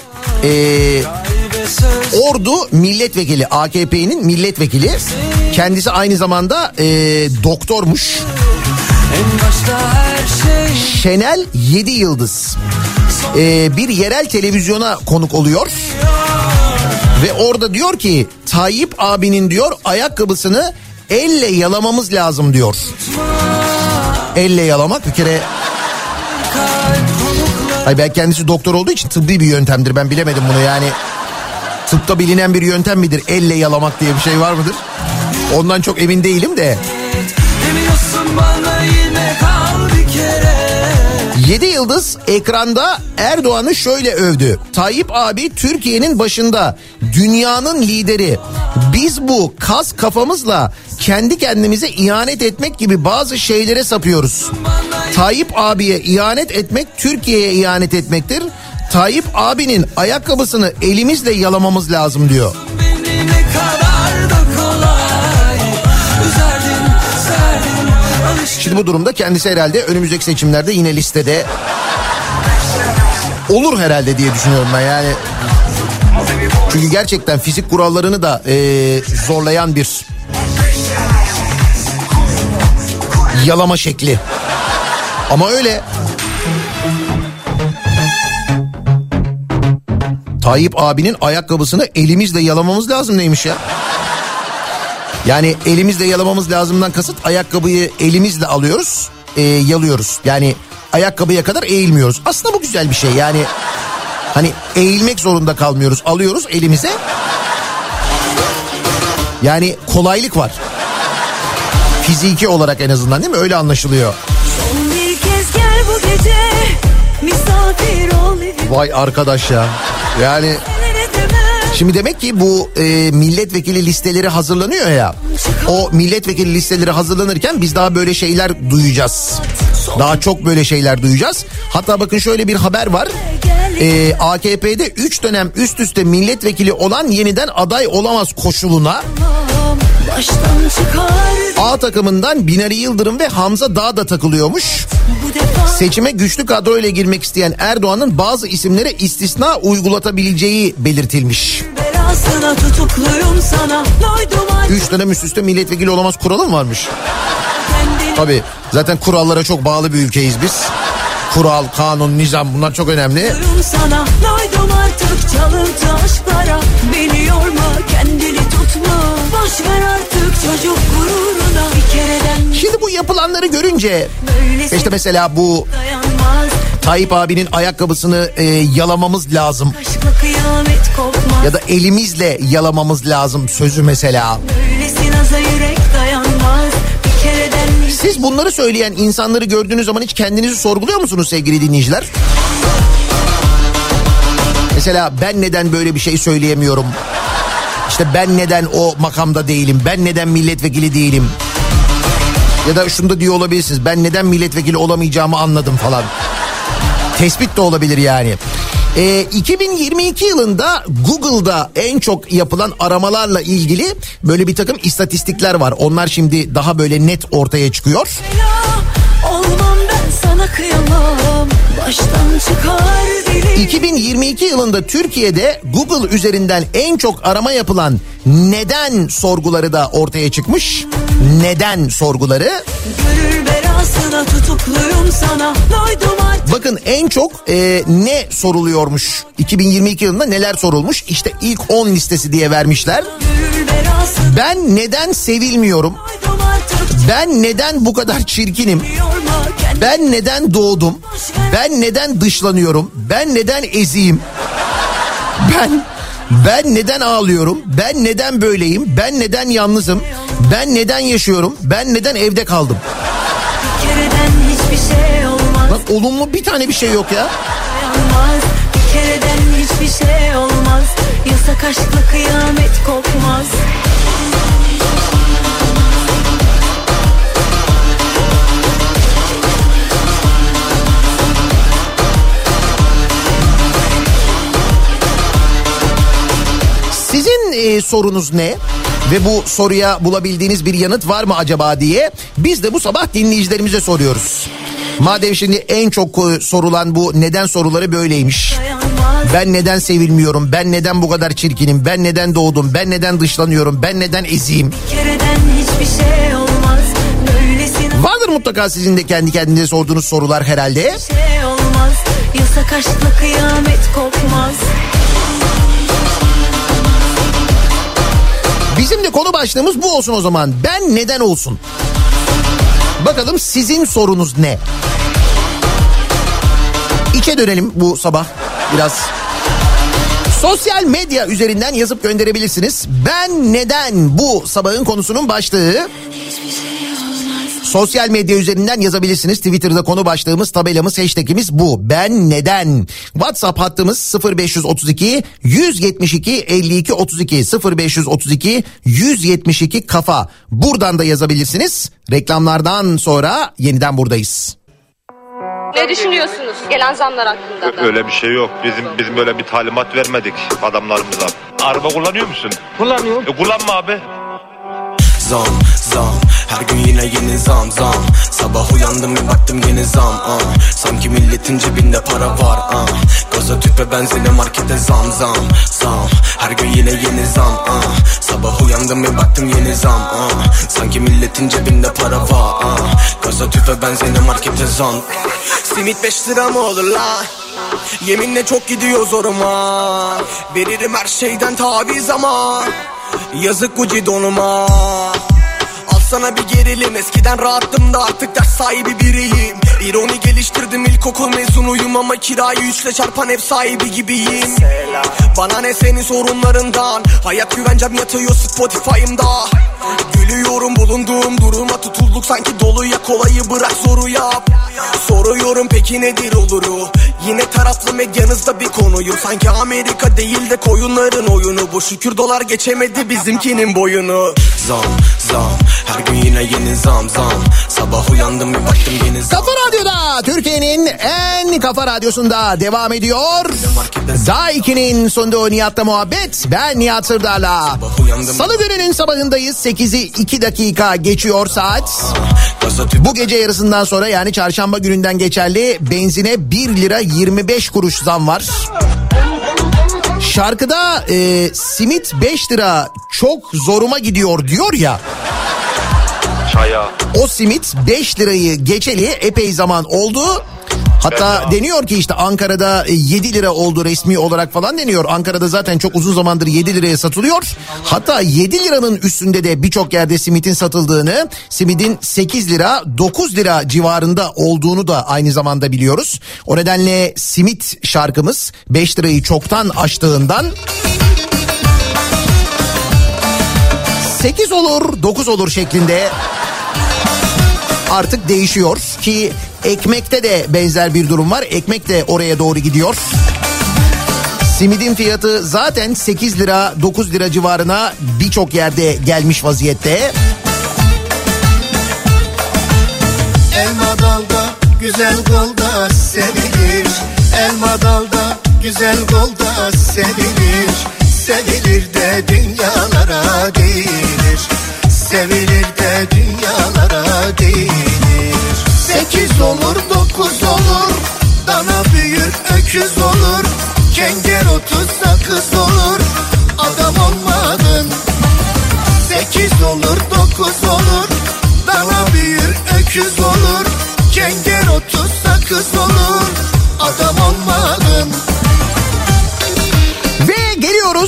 söz Ordu milletvekili AKP'nin milletvekili. Kendisi aynı zamanda eee, doktormuş. Şey Şenel 7 Yıldız Ee, bir yerel televizyona konuk oluyor. Ve orada diyor ki Tayyip abinin diyor ayakkabısını elle yalamamız lazım diyor. Elle yalamak bir kere... Ay ben kendisi doktor olduğu için tıbbi bir yöntemdir ben bilemedim bunu yani. Tıpta bilinen bir yöntem midir elle yalamak diye bir şey var mıdır? Ondan çok emin değilim de. Demiyorsun bana 7 Yıldız ekranda Erdoğan'ı şöyle övdü. Tayyip abi Türkiye'nin başında dünyanın lideri. Biz bu kas kafamızla kendi kendimize ihanet etmek gibi bazı şeylere sapıyoruz. Tayyip abiye ihanet etmek Türkiye'ye ihanet etmektir. Tayyip abinin ayakkabısını elimizle yalamamız lazım diyor. Beni ne kadar Şimdi bu durumda kendisi herhalde önümüzdeki seçimlerde yine listede olur herhalde diye düşünüyorum ben yani. Çünkü gerçekten fizik kurallarını da eee, zorlayan bir yalama şekli. Ama öyle. Tayyip abinin ayakkabısını elimizle yalamamız lazım neymiş ya? Yani elimizle yalamamız lazımdan kasıt ayakkabıyı elimizle alıyoruz, e, yalıyoruz. Yani ayakkabıya kadar eğilmiyoruz. Aslında bu güzel bir şey yani. Hani eğilmek zorunda kalmıyoruz. Alıyoruz elimize. Yani kolaylık var. Fiziki olarak en azından değil mi? Öyle anlaşılıyor. Gece Vay arkadaş ya. Yani. Şimdi demek ki bu e, milletvekili listeleri hazırlanıyor ya. O milletvekili listeleri hazırlanırken biz daha böyle şeyler duyacağız. Daha çok böyle şeyler duyacağız. Hatta bakın şöyle bir haber var. E, AKP'de 3 dönem üst üste milletvekili olan yeniden aday olamaz koşuluna A takımından Binali Yıldırım ve Hamza Dağ da takılıyormuş. Seçime güçlü kadroyla girmek isteyen Erdoğan'ın bazı isimlere istisna uygulatabileceği belirtilmiş. Üç dönem üst üste milletvekili olamaz kuralı mı varmış? Tabii zaten kurallara çok bağlı bir ülkeyiz biz. Kural, kanun, nizam bunlar çok önemli. Sana Doydum artık çalıntı aşklara Beni yorma kendini tutma Boş ver artık çocuk gururuna Bir kereden Şimdi bu yapılanları görünce böylesi işte mesela bu dayanmaz Tayyip abinin ayakkabısını e, yalamamız lazım. Ya da elimizle yalamamız lazım sözü mesela. Siz bunları söyleyen insanları gördüğünüz zaman hiç kendinizi sorguluyor musunuz sevgili dinleyiciler? Mesela ben neden böyle bir şey söyleyemiyorum? İşte ben neden o makamda değilim? Ben neden milletvekili değilim? Ya da şunu da diyor olabilirsiniz. Ben neden milletvekili olamayacağımı anladım falan. Tespit de olabilir yani. Ee, 2022 yılında Google'da en çok yapılan aramalarla ilgili böyle bir takım istatistikler var. Onlar şimdi daha böyle net ortaya çıkıyor. Ben sana kıyamam Baştan çıkar dili 2022 yılında Türkiye'de Google üzerinden en çok arama yapılan neden sorguları da ortaya çıkmış. Neden sorguları? Gönül belasına tutukluyum sana Doydum artık Bakın en çok e, ne soruluyormuş? 2022 yılında neler sorulmuş? İşte ilk 10 listesi diye vermişler. Ben neden sevilmiyorum? Doydum Ben neden bu kadar çirkinim? Ben neden doğdum? Ben neden dışlanıyorum? Ben neden eziyim? Ben ben neden ağlıyorum? Ben neden böyleyim? Ben neden yalnızım? Ben neden yaşıyorum? Ben neden evde kaldım? Şey olumlu bir tane bir şey yok ya. Bir kereden hiçbir şey olmaz sorunuz ne? Ve bu soruya bulabildiğiniz bir yanıt var mı acaba diye biz de bu sabah dinleyicilerimize soruyoruz. Madem şimdi en çok e, sorulan bu neden soruları böyleymiş. Ben neden sevilmiyorum? Ben neden bu kadar çirkinim? Ben neden doğdum? Ben neden dışlanıyorum? Ben neden eziyim? Şey olmaz Böylesine Vardır mutlaka sizin de kendi kendinize sorduğunuz sorular herhalde. şey olmaz Yasak aşkla kıyamet kopmaz Bizim de konu başlığımız bu olsun o zaman. Ben neden olsun? Bakalım sizin sorunuz ne? İçe dönelim bu sabah biraz. Sosyal medya üzerinden yazıp gönderebilirsiniz. Ben neden bu sabahın konusunun başlığı? Sosyal medya üzerinden yazabilirsiniz. Twitter'da konu başlığımız, tabelamız, hashtagimiz bu. Ben neden? WhatsApp hattımız 0532 172 52 32 0532 172 kafa. Buradan da yazabilirsiniz. Reklamlardan sonra yeniden buradayız. Ne düşünüyorsunuz gelen zamlar hakkında da? Öyle bir şey yok. Bizim bizim böyle bir talimat vermedik adamlarımıza. Araba kullanıyor musun? Kullanıyorum. E, kullanma abi. Zam zam her gün yine yeni zam zam Sabah uyandım bir baktım yeni zam ah. Sanki milletin cebinde para var ah. Gaza tüpe benzine markete zam zam zam Her gün yine yeni zam ah. Sabah uyandım bir baktım yeni zam ah. Sanki milletin cebinde para var ah. Gaza tüpe benzine markete zam Simit 5 lira mı olur la? Yeminle çok gidiyor zoruma Veririm her şeyden taviz ama Yazık Gucci donuma Al sana bir gerilim. Eskiden rahattım da artık ders sahibi biriyim. İroni geliştirdim ilkokul mezunuyum ama kirayı üçle çarpan ev sahibi gibiyim. Bana ne senin sorunlarından? Hayat güvencem yatıyor Spotify'ımda. Gülüyorum bulunduğum duruma tutulduk sanki doluya. Kolayı bırak zoru yap. Soruyorum peki nedir oluru Yine taraflı medyanızda bir konuyum Sanki Amerika değil de koyunların oyunu Bu şükür dolar geçemedi bizimkinin boyunu Zam zam her gün yine yeni zam zam Sabah uyandım bir baktım yeni zam Kafa Radyo'da Türkiye'nin en kafa radyosunda devam ediyor. Daiki'nin sunduğu Nihat'la muhabbet. Ben Nihat Sırdar'la. Salı gününün sabahındayız. 8'i 2 dakika geçiyor saat. Bu gece yarısından sonra yani çarşamba gününden geçerli benzine 1 lira 25 kuruş zam var. Şarkıda e, simit 5 lira çok zoruma gidiyor diyor ya. Çaya. O simit 5 lirayı geçeli epey zaman oldu. Hatta deniyor ki işte Ankara'da 7 lira oldu resmi olarak falan deniyor. Ankara'da zaten çok uzun zamandır 7 liraya satılıyor. Hatta 7 liranın üstünde de birçok yerde simitin satıldığını, simidin 8 lira 9 lira civarında olduğunu da aynı zamanda biliyoruz. O nedenle simit şarkımız 5 lirayı çoktan aştığından 8 olur 9 olur şeklinde artık değişiyor ki ekmekte de benzer bir durum var. Ekmek de oraya doğru gidiyor. Simidin fiyatı zaten 8 lira 9 lira civarına birçok yerde gelmiş vaziyette. Elma dalda güzel golda sevilir Elma dalda güzel golda sevilir Sevilir de dünyalara değilir Sevilir de dünyalara değilir Sekiz olur dokuz olur Dana büyür öküz olur Kenger otuz sakız olur Adam olmadın. Sekiz olur dokuz olur Dana büyür öküz olur Kenger otuz sakız olur Adam olmadın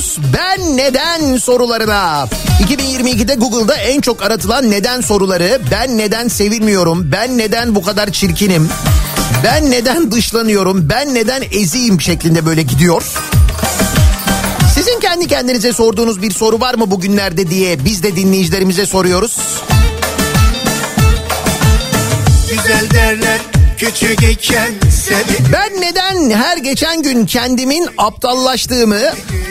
geliyoruz ben neden sorularına. 2022'de Google'da en çok aratılan neden soruları ben neden sevilmiyorum, ben neden bu kadar çirkinim, ben neden dışlanıyorum, ben neden eziyim şeklinde böyle gidiyor. Sizin kendi kendinize sorduğunuz bir soru var mı bugünlerde diye biz de dinleyicilerimize soruyoruz. Güzel derler küçük iken Ben neden her geçen gün kendimin aptallaştığımı,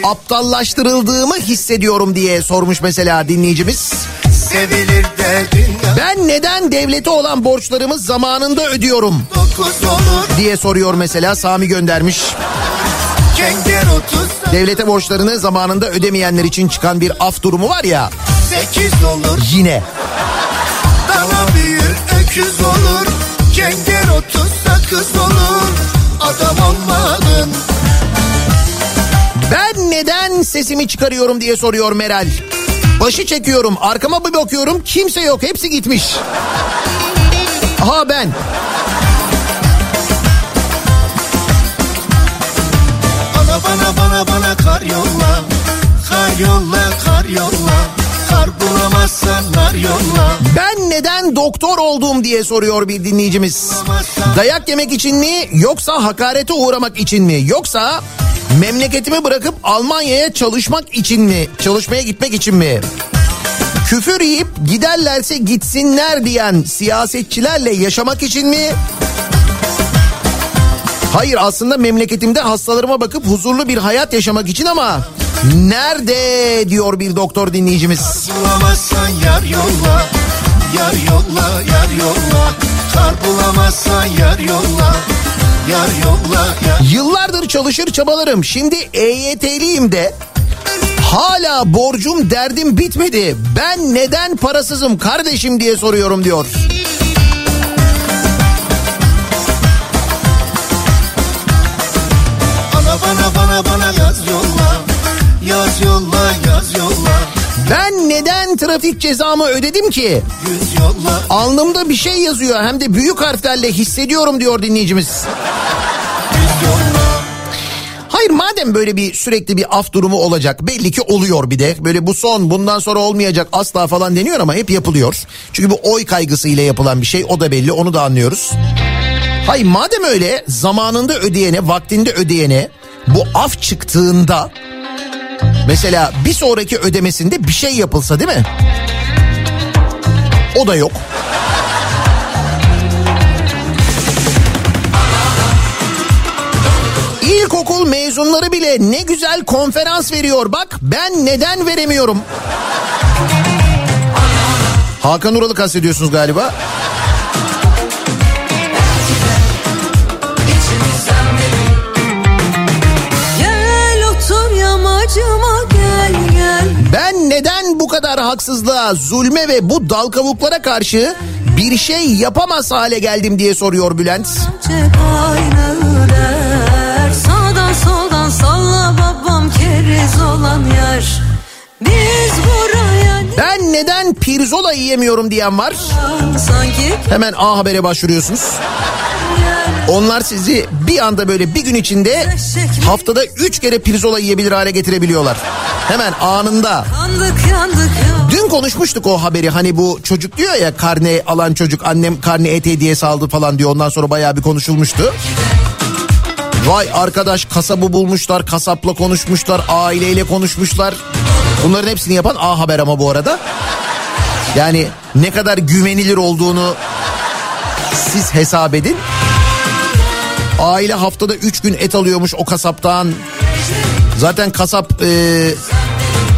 aptallaştırıldığımı hissediyorum diye sormuş mesela dinleyicimiz. Ben neden devlete olan borçlarımı zamanında ödüyorum diye soruyor mesela Sami göndermiş. Devlete borçlarını zamanında ödemeyenler için çıkan bir af durumu var ya yine. Dana büyür öküz olur Kenger otuz sakız olur Adam olmadın Ben neden sesimi çıkarıyorum diye soruyor Meral. Başı çekiyorum arkama bir bakıyorum kimse yok hepsi gitmiş. Aha ben. Bana bana bana bana kar yolla Kar yolla kar yolla Kar bulamazsan nar yolla Ben neden doktor oldum diye soruyor bir dinleyicimiz. Dayak yemek için mi yoksa hakarete uğramak için mi yoksa memleketimi bırakıp Almanya'ya çalışmak için mi çalışmaya gitmek için mi? Küfür yiyip giderlerse gitsinler diyen siyasetçilerle yaşamak için mi? Hayır aslında memleketimde hastalarıma bakıp huzurlu bir hayat yaşamak için ama nerede diyor bir doktor dinleyicimiz. Yar yolla Yar yolla yar yolla Kar bulamazsan yar yolla Yar yolla yar Yıllardır çalışır çabalarım. Şimdi EYT'liyim de hala borcum derdim bitmedi. Ben neden parasızım kardeşim diye soruyorum diyor. Trafik cezamı ödedim ki? Alnımda bir şey yazıyor hem de büyük harflerle hissediyorum diyor dinleyicimiz. Hayır madem böyle bir sürekli bir af durumu olacak belli ki oluyor bir de böyle bu son bundan sonra olmayacak asla falan deniyor ama hep yapılıyor. Çünkü bu oy kaygısıyla yapılan bir şey o da belli onu da anlıyoruz. Hayır madem öyle zamanında ödeyene, vaktinde ödeyene bu af çıktığında mesela bir sonraki ödemesinde bir şey yapılsa değil mi? O da yok. İlkokul mezunları bile ne güzel konferans veriyor bak ben neden veremiyorum? Hakan Ural'ı kastediyorsunuz galiba. Kadar haksızlığa, zulme ve bu dal kavuklara karşı bir şey yapamaz hale geldim diye soruyor Bülent. Sağdan soldan salla babam keriz olan yer Biz buraya Ben neden pirzola yiyemiyorum diyen var. sanki Hemen A Haber'e başvuruyorsunuz. Onlar sizi bir anda böyle bir gün içinde haftada üç kere pirzola yiyebilir hale getirebiliyorlar. Hemen anında. Dün konuşmuştuk o haberi hani bu çocuk diyor ya karne alan çocuk annem karne et hediyesi aldı falan diyor ondan sonra bayağı bir konuşulmuştu. Vay arkadaş kasabı bulmuşlar kasapla konuşmuşlar aileyle konuşmuşlar. Bunların hepsini yapan A Haber ama bu arada. Yani ne kadar güvenilir olduğunu siz hesap edin. Aile haftada 3 gün et alıyormuş o kasaptan. Zaten kasap e,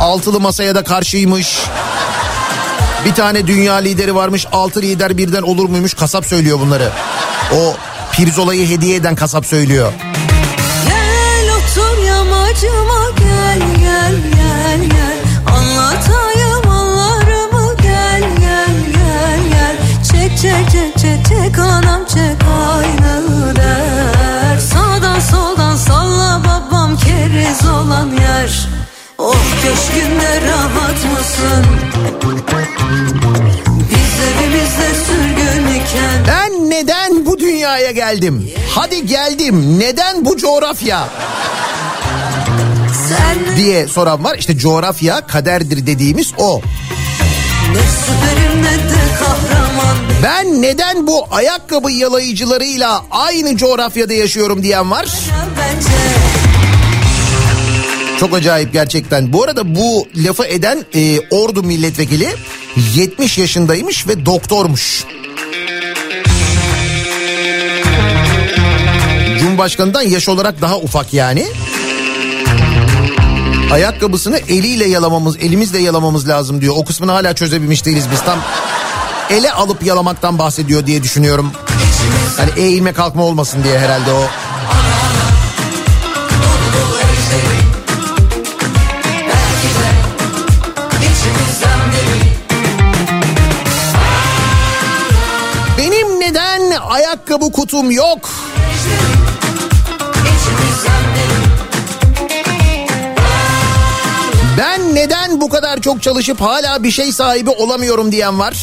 altılı masaya da karşıymış. Bir tane dünya lideri varmış altı lider birden olur muymuş kasap söylüyor bunları. O pirzolayı hediye eden kasap söylüyor. Keriz olan yer Oh köşkünde rahat mısın? Biz evimizde sürgün iken Ben neden bu dünyaya geldim? Hadi geldim. Neden bu coğrafya? Sen diye soran var. İşte coğrafya kaderdir dediğimiz o. ne süperim ne de kahraman Ben neden bu ayakkabı yalayıcılarıyla aynı coğrafyada yaşıyorum diyen var. bence Çok acayip gerçekten. Bu arada bu lafı eden e, Ordu milletvekili 70 yaşındaymış ve doktormuş. Cumhurbaşkanından yaş olarak daha ufak yani. Ayakkabısını eliyle yalamamız, elimizle yalamamız lazım diyor. O kısmını hala çözebilmiş değiliz biz. Tam ele alıp yalamaktan bahsediyor diye düşünüyorum. Hani eğilme kalkma olmasın diye herhalde o. ayakkabı kutum yok? Ben neden bu kadar çok çalışıp hala bir şey sahibi olamıyorum diyen var.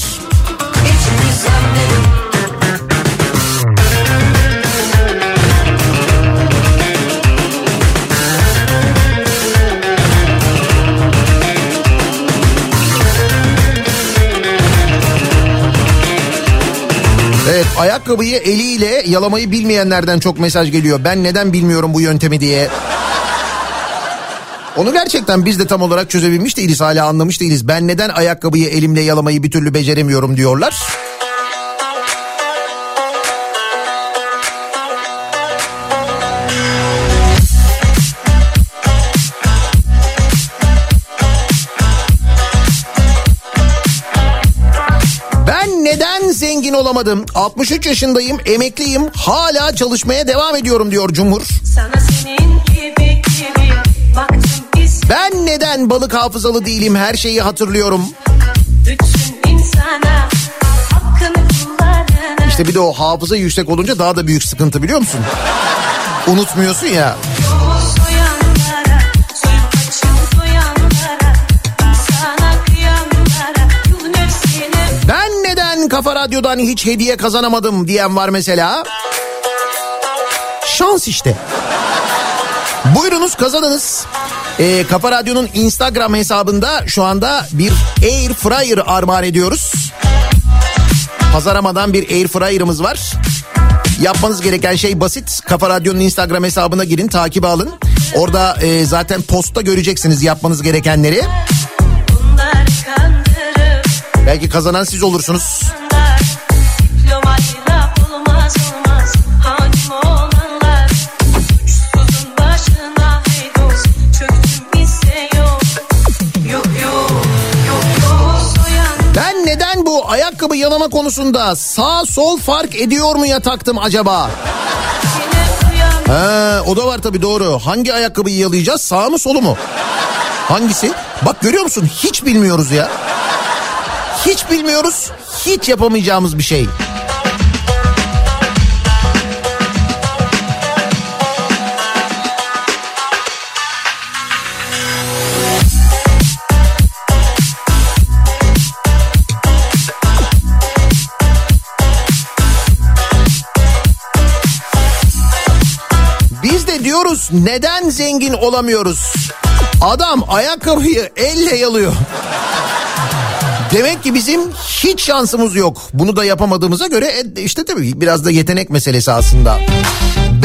Evet ayakkabıyı eliyle yalamayı bilmeyenlerden çok mesaj geliyor. Ben neden bilmiyorum bu yöntemi diye. Onu gerçekten biz de tam olarak çözebilmiş değiliz hala anlamış değiliz. Ben neden ayakkabıyı elimle yalamayı bir türlü beceremiyorum diyorlar. Olamadım? 63 yaşındayım, emekliyim, hala çalışmaya devam ediyorum diyor Cumhur. Gibi gibi Ben neden balık hafızalı değilim, her şeyi hatırlıyorum. insana İşte bir de o hafıza yüksek olunca daha da büyük sıkıntı biliyor musun? Unutmuyorsun ya. soyanlara Kafa Radyo'dan hiç hediye kazanamadım diyen var mesela. Şans işte. Buyurunuz kazanınız. Ee, Kafa Radyo'nun Instagram hesabında şu anda bir Air Fryer armağan ediyoruz. Pazaramadan bir Air Fryer'ımız var. Yapmanız gereken şey basit. Kafa Radyo'nun Instagram hesabına girin, takip alın. Orada e, zaten postta göreceksiniz yapmanız gerekenleri. Bunlar kandırıp Belki kazanan siz olursunuz. Ben neden bu ayakkabı yalama konusunda sağ sol fark ediyor mu ya taktım acaba? Ha, o da var tabii doğru. Hangi ayakkabıyı yalayacağız? Sağ mı solu mu? Hangisi? Bak görüyor musun? Hiç bilmiyoruz ya. Hiç bilmiyoruz. Hiç yapamayacağımız bir şey. Diyoruz neden zengin olamıyoruz? Adam ayakkabıyı elle yalıyor. Demek ki bizim hiç şansımız yok. Bunu da yapamadığımıza göre e, işte tabii biraz da yetenek meselesi aslında.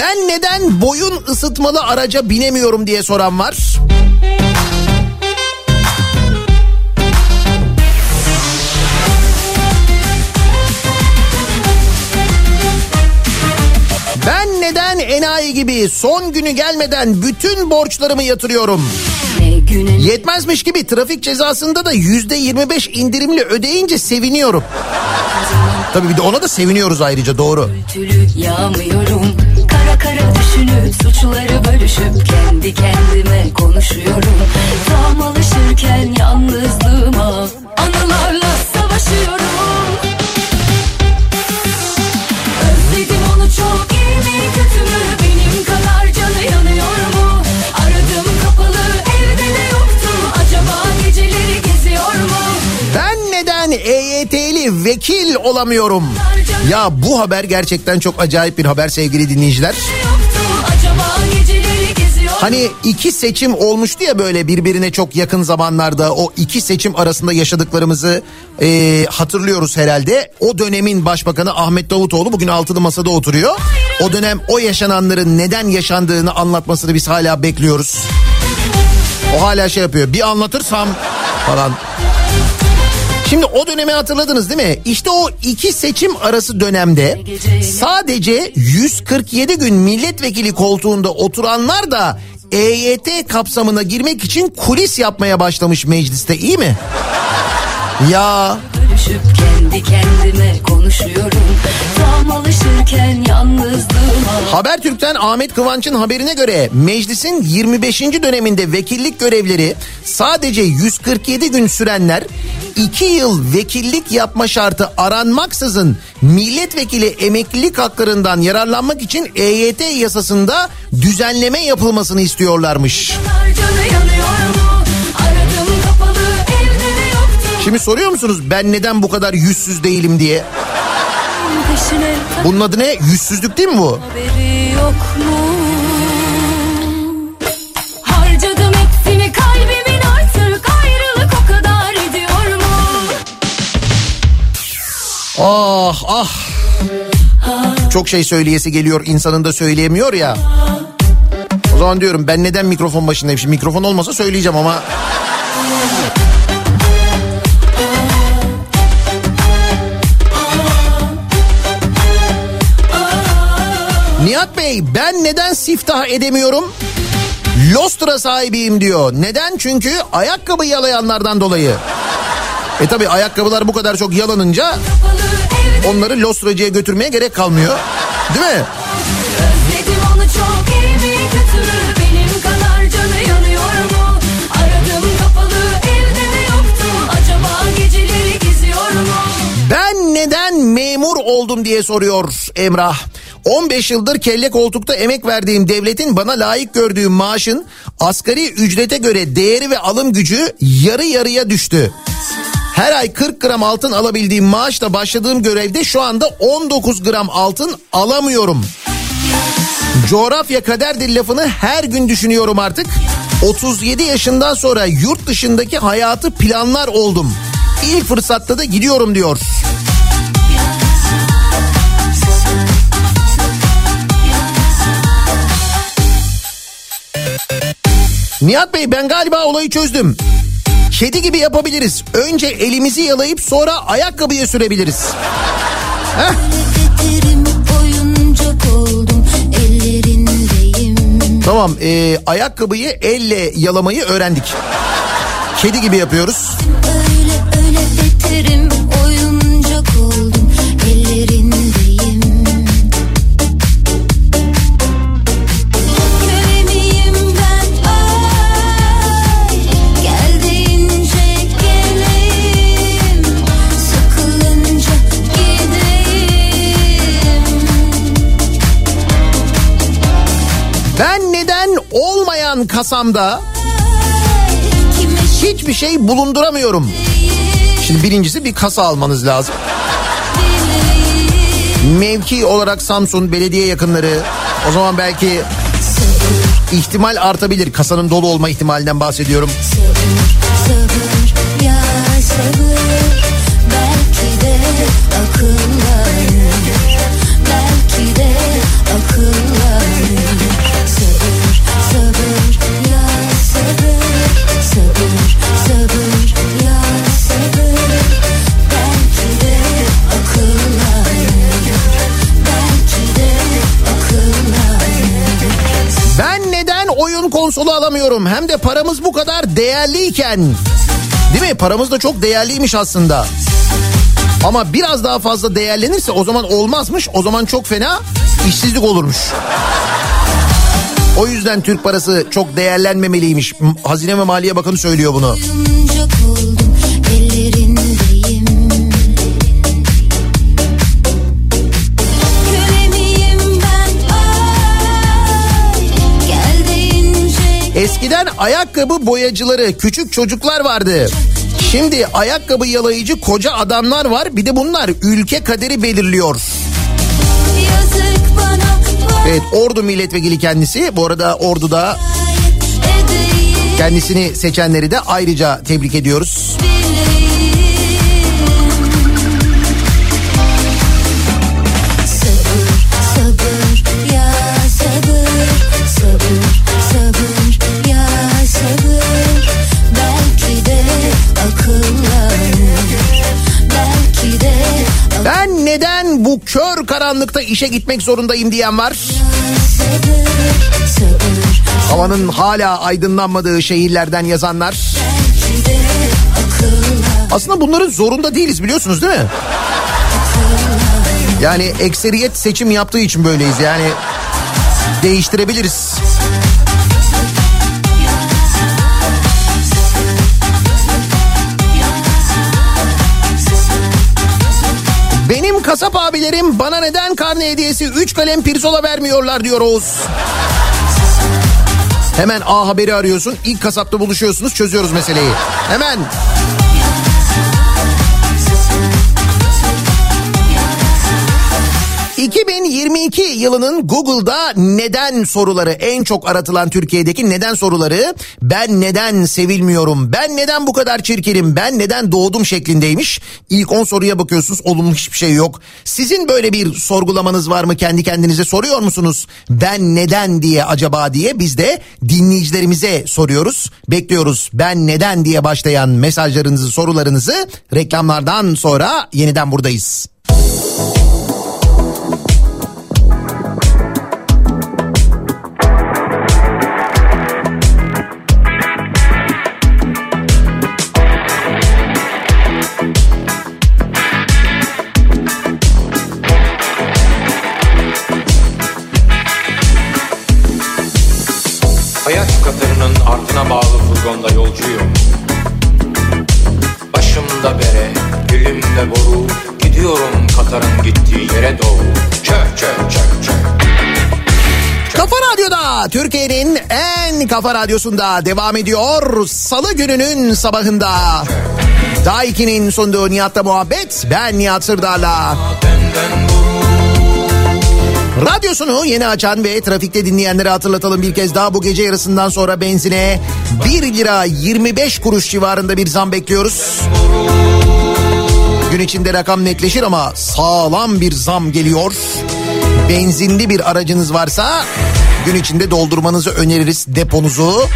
Ben neden boyun ısıtmalı araca binemiyorum diye soran var. Ben neden enayi gibi son günü gelmeden bütün borçlarımı yatırıyorum? Yetmezmiş gibi trafik cezasında da yüzde 25 indirimli ödeyince seviniyorum. Tabii bir de ona da seviniyoruz ayrıca doğru. Yağmıyorum Kara kara düşünüp suçları bölüşüp Kendi kendime konuşuyorum Tam alışırken yalnızlığıma Anılarla vekil olamıyorum? Ya bu haber gerçekten çok acayip bir haber sevgili dinleyiciler. Hani iki seçim olmuştu ya böyle birbirine çok yakın zamanlarda o iki seçim arasında yaşadıklarımızı e, hatırlıyoruz herhalde. O dönemin başbakanı Ahmet Davutoğlu bugün altılı masada oturuyor. O dönem o yaşananların neden yaşandığını anlatmasını biz hala bekliyoruz. O hala şey yapıyor bir anlatırsam falan. Şimdi o dönemi hatırladınız değil mi? İşte o iki seçim arası dönemde sadece 147 gün milletvekili koltuğunda oturanlar da EYT kapsamına girmek için kulis yapmaya başlamış mecliste iyi mi? Ya Bölüşüp kendi kendime konuşuyorum Tam alışırken yalnızlığıma Habertürk'ten Ahmet Kıvanç'ın haberine göre meclisin 25. döneminde vekillik görevleri sadece 147 gün sürenler 2 yıl vekillik yapma şartı aranmaksızın milletvekili emeklilik haklarından yararlanmak için EYT yasasında düzenleme yapılmasını istiyorlarmış. Canı Şimdi soruyor musunuz ben neden bu kadar yüzsüz değilim diye? Bunun adı ne? Yüzsüzlük değil mi bu? Ah ah. Çok şey söyleyesi geliyor insanın da söyleyemiyor ya. O zaman diyorum ben neden mikrofon başındayım? Şimdi mikrofon olmasa söyleyeceğim ama... Bey ben neden siftah edemiyorum? Lostra sahibiyim diyor. Neden? Çünkü ayakkabı yalayanlardan dolayı. E tabi ayakkabılar bu kadar çok yalanınca onları lostracıya götürmeye gerek kalmıyor. Değil mi? Ben neden memur oldum diye soruyor Emrah. 15 yıldır kelle koltukta emek verdiğim devletin bana layık gördüğü maaşın asgari ücrete göre değeri ve alım gücü yarı yarıya düştü. Her ay 40 gram altın alabildiğim maaşla başladığım görevde şu anda 19 gram altın alamıyorum. Coğrafya kaderdir lafını her gün düşünüyorum artık. 37 yaşından sonra yurt dışındaki hayatı planlar oldum. İlk fırsatta da gidiyorum diyor. Nihat Bey ben galiba olayı çözdüm. Kedi gibi yapabiliriz. Önce elimizi yalayıp sonra ayakkabıya sürebiliriz. Heh. Tamam e, ayakkabıyı elle yalamayı öğrendik. Kedi gibi yapıyoruz. Öyle öyle kasamda hiçbir şey bulunduramıyorum? Şimdi birincisi bir kasa almanız lazım. Mevki olarak Samsun belediye yakınları o zaman belki ihtimal artabilir. Kasanın dolu olma ihtimalinden bahsediyorum. Sabır ya sabır belki de akıllanır konsolu alamıyorum? Hem de paramız bu kadar değerliyken. Değil mi? Paramız da çok değerliymiş aslında. Ama biraz daha fazla değerlenirse o zaman olmazmış. O zaman çok fena işsizlik olurmuş. O yüzden Türk parası çok değerlenmemeliymiş. Hazine ve Maliye Bakanı söylüyor bunu. Eskiden ayakkabı boyacıları küçük çocuklar vardı. Şimdi ayakkabı yalayıcı koca adamlar var. Bir de bunlar ülke kaderi belirliyor. Evet Ordu milletvekili kendisi. Bu arada Ordu'da kendisini seçenleri de ayrıca tebrik ediyoruz. Sabır kör karanlıkta işe gitmek zorundayım diyen var. Havanın hala aydınlanmadığı şehirlerden yazanlar. Aslında bunların zorunda değiliz biliyorsunuz değil mi? Yani ekseriyet seçim yaptığı için böyleyiz yani değiştirebiliriz. Kasap abilerim bana neden karne hediyesi 3 kalem pirzola vermiyorlar diyor Oğuz. Hemen A Haber'i arıyorsun. ilk kasapta buluşuyorsunuz çözüyoruz meseleyi. Hemen. ...2022 yılının Google'da neden soruları... ...en çok aratılan Türkiye'deki neden soruları... ...ben neden sevilmiyorum... ...ben neden bu kadar çirkinim... ...ben neden doğdum şeklindeymiş. İlk 10 soruya bakıyorsunuz olumlu hiçbir şey yok. Sizin böyle bir sorgulamanız var mı? Kendi kendinize soruyor musunuz? Ben neden diye acaba diye biz de dinleyicilerimize soruyoruz. Bekliyoruz ben neden diye başlayan mesajlarınızı sorularınızı reklamlardan sonra yeniden buradayız. Bağlı furgonda yolcuyum Başımda bere, dilimde boru Gidiyorum Katar'ın gittiği yere doğru Çök çök çök çök Kafa Radyo'da Türkiye'nin en kafa radyosunda devam ediyor. Salı gününün sabahında. Daiki'nin sunduğu Nihat'la muhabbet. Ben Nihat Sırdar'la. Radyosunu yeni açan ve trafikte dinleyenlere hatırlatalım bir kez daha bu gece yarısından sonra benzine 1 lira 25 kuruş civarında bir zam bekliyoruz. Gün içinde rakam netleşir ama sağlam bir zam geliyor. Benzinli bir aracınız varsa gün içinde doldurmanızı öneririz deponuzu.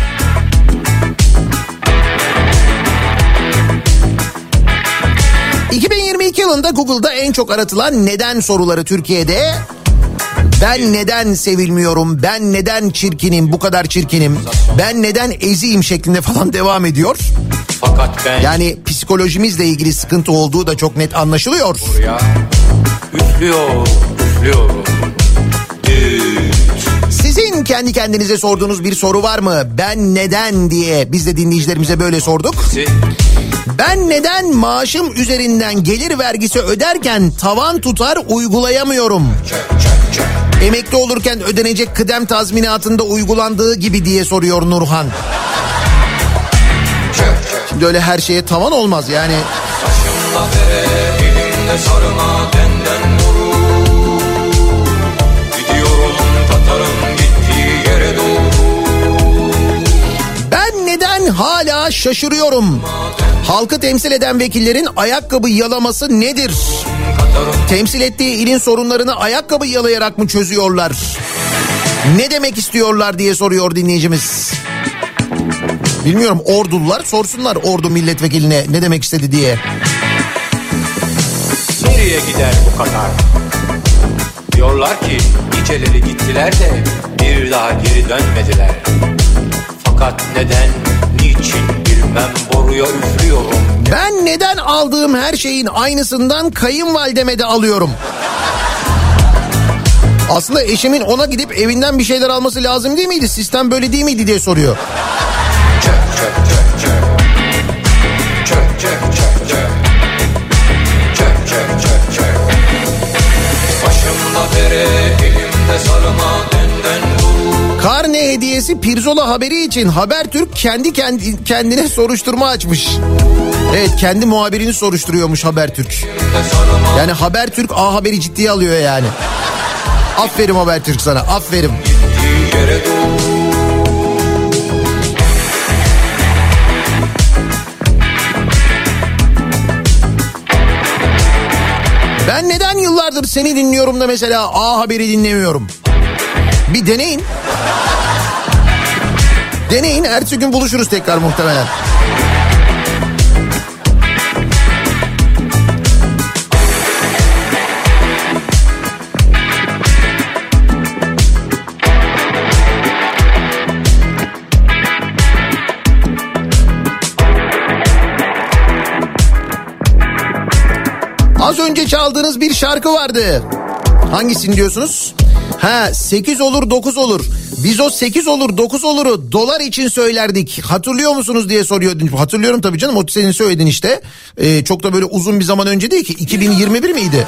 ...2022 yılında Google'da en çok aratılan neden soruları Türkiye'de ben neden sevilmiyorum? Ben neden çirkinim? Bu kadar çirkinim. Ben neden eziyim şeklinde falan devam ediyor. Fakat ben Yani psikolojimizle ilgili sıkıntı olduğu da çok net anlaşılıyor. buraya üflüyor, üflüyorum. Sizin kendi kendinize sorduğunuz bir soru var mı? Ben neden diye biz de dinleyicilerimize böyle sorduk. Ben neden maaşım üzerinden gelir vergisi öderken tavan tutar uygulayamıyorum? Emekli olurken ödenecek kıdem tazminatında uygulandığı gibi diye soruyor Nurhan. Şimdi öyle her şeye tavan olmaz yani. Ben neden hala şaşırıyorum? Halkı temsil eden vekillerin ayakkabı yalaması nedir? Temsil ettiği ilin sorunlarını ayakkabı yalayarak mı çözüyorlar? Ne demek istiyorlar diye soruyor dinleyicimiz. Bilmiyorum ordular sorsunlar ordu milletvekiline ne demek istedi diye. Nereye gider bu Katar? Diyorlar ki niceleri gittiler de bir daha geri dönmediler. Fakat neden, niçin bilmem boruya üflüyorum. Ben neden aldığım her şeyin aynısından kayınvalideme de alıyorum? Aslında eşimin ona gidip evinden bir şeyler alması lazım değil miydi? Sistem böyle değil miydi diye soruyor. Çök çök çök çök. Çök çök çök çök. Çök çök çök çök. Başımda bere, elimde sarma. Karne hediyesi Pirzola haberi için Habertürk kendi kendi kendine soruşturma açmış. Evet kendi muhabirini soruşturuyormuş Habertürk. Yani Habertürk A Haber'i ciddiye alıyor yani. Aferin Habertürk sana aferin. Ben neden yıllardır seni dinliyorum da mesela A Haber'i dinlemiyorum? Bir deneyin. Deneyin ertesi gün buluşuruz tekrar muhtemelen. Az önce çaldığınız bir şarkı vardı. Hangisini diyorsunuz? Ha 8 olur 9 olur. Biz o 8 olur 9 oluru dolar için söylerdik. Hatırlıyor musunuz diye soruyor. Hatırlıyorum tabii canım o senin söyledin işte. Ee, çok da böyle uzun bir zaman önce değil ki. 2021 miydi?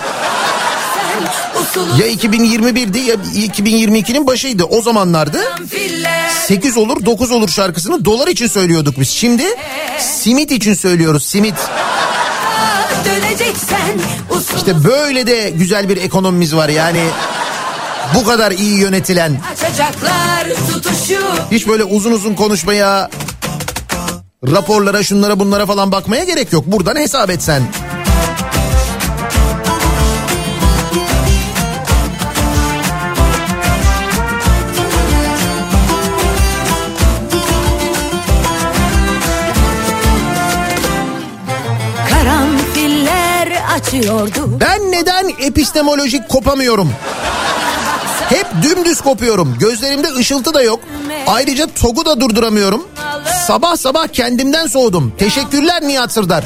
Ya 2021'di ya 2022'nin başıydı. O zamanlardı 8 olur 9 olur şarkısını dolar için söylüyorduk biz. Şimdi simit için söylüyoruz simit. İşte böyle de güzel bir ekonomimiz var yani. Bu kadar iyi yönetilen. Hiç böyle uzun uzun konuşmaya, raporlara, şunlara bunlara falan bakmaya gerek yok. Buradan hesap et sen. Karanfiller açıyordu Ben neden epistemolojik kopamıyorum? Hep dümdüz kopuyorum. Gözlerimde ışıltı da yok. Ayrıca TOG'u da durduramıyorum. Sabah sabah kendimden soğudum. Teşekkürler Nihat Sırdar.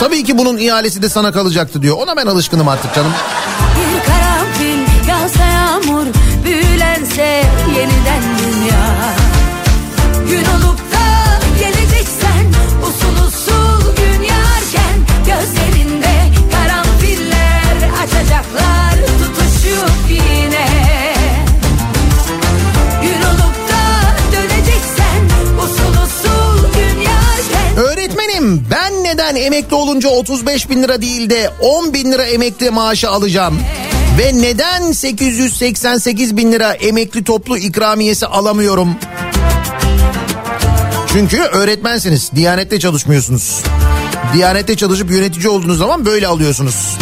Tabii ki bunun ihalesi de sana kalacaktı diyor. Ona ben alışkınım artık canım. Bir karanfil yağsa yağmur büyülense yeniden dünya ben emekli olunca 35 bin lira değil de 10 bin lira emekli maaşı alacağım? Ve neden 888 bin lira emekli toplu ikramiyesi alamıyorum? Çünkü öğretmensiniz. Diyanette çalışmıyorsunuz. Diyanette çalışıp yönetici olduğunuz zaman böyle alıyorsunuz.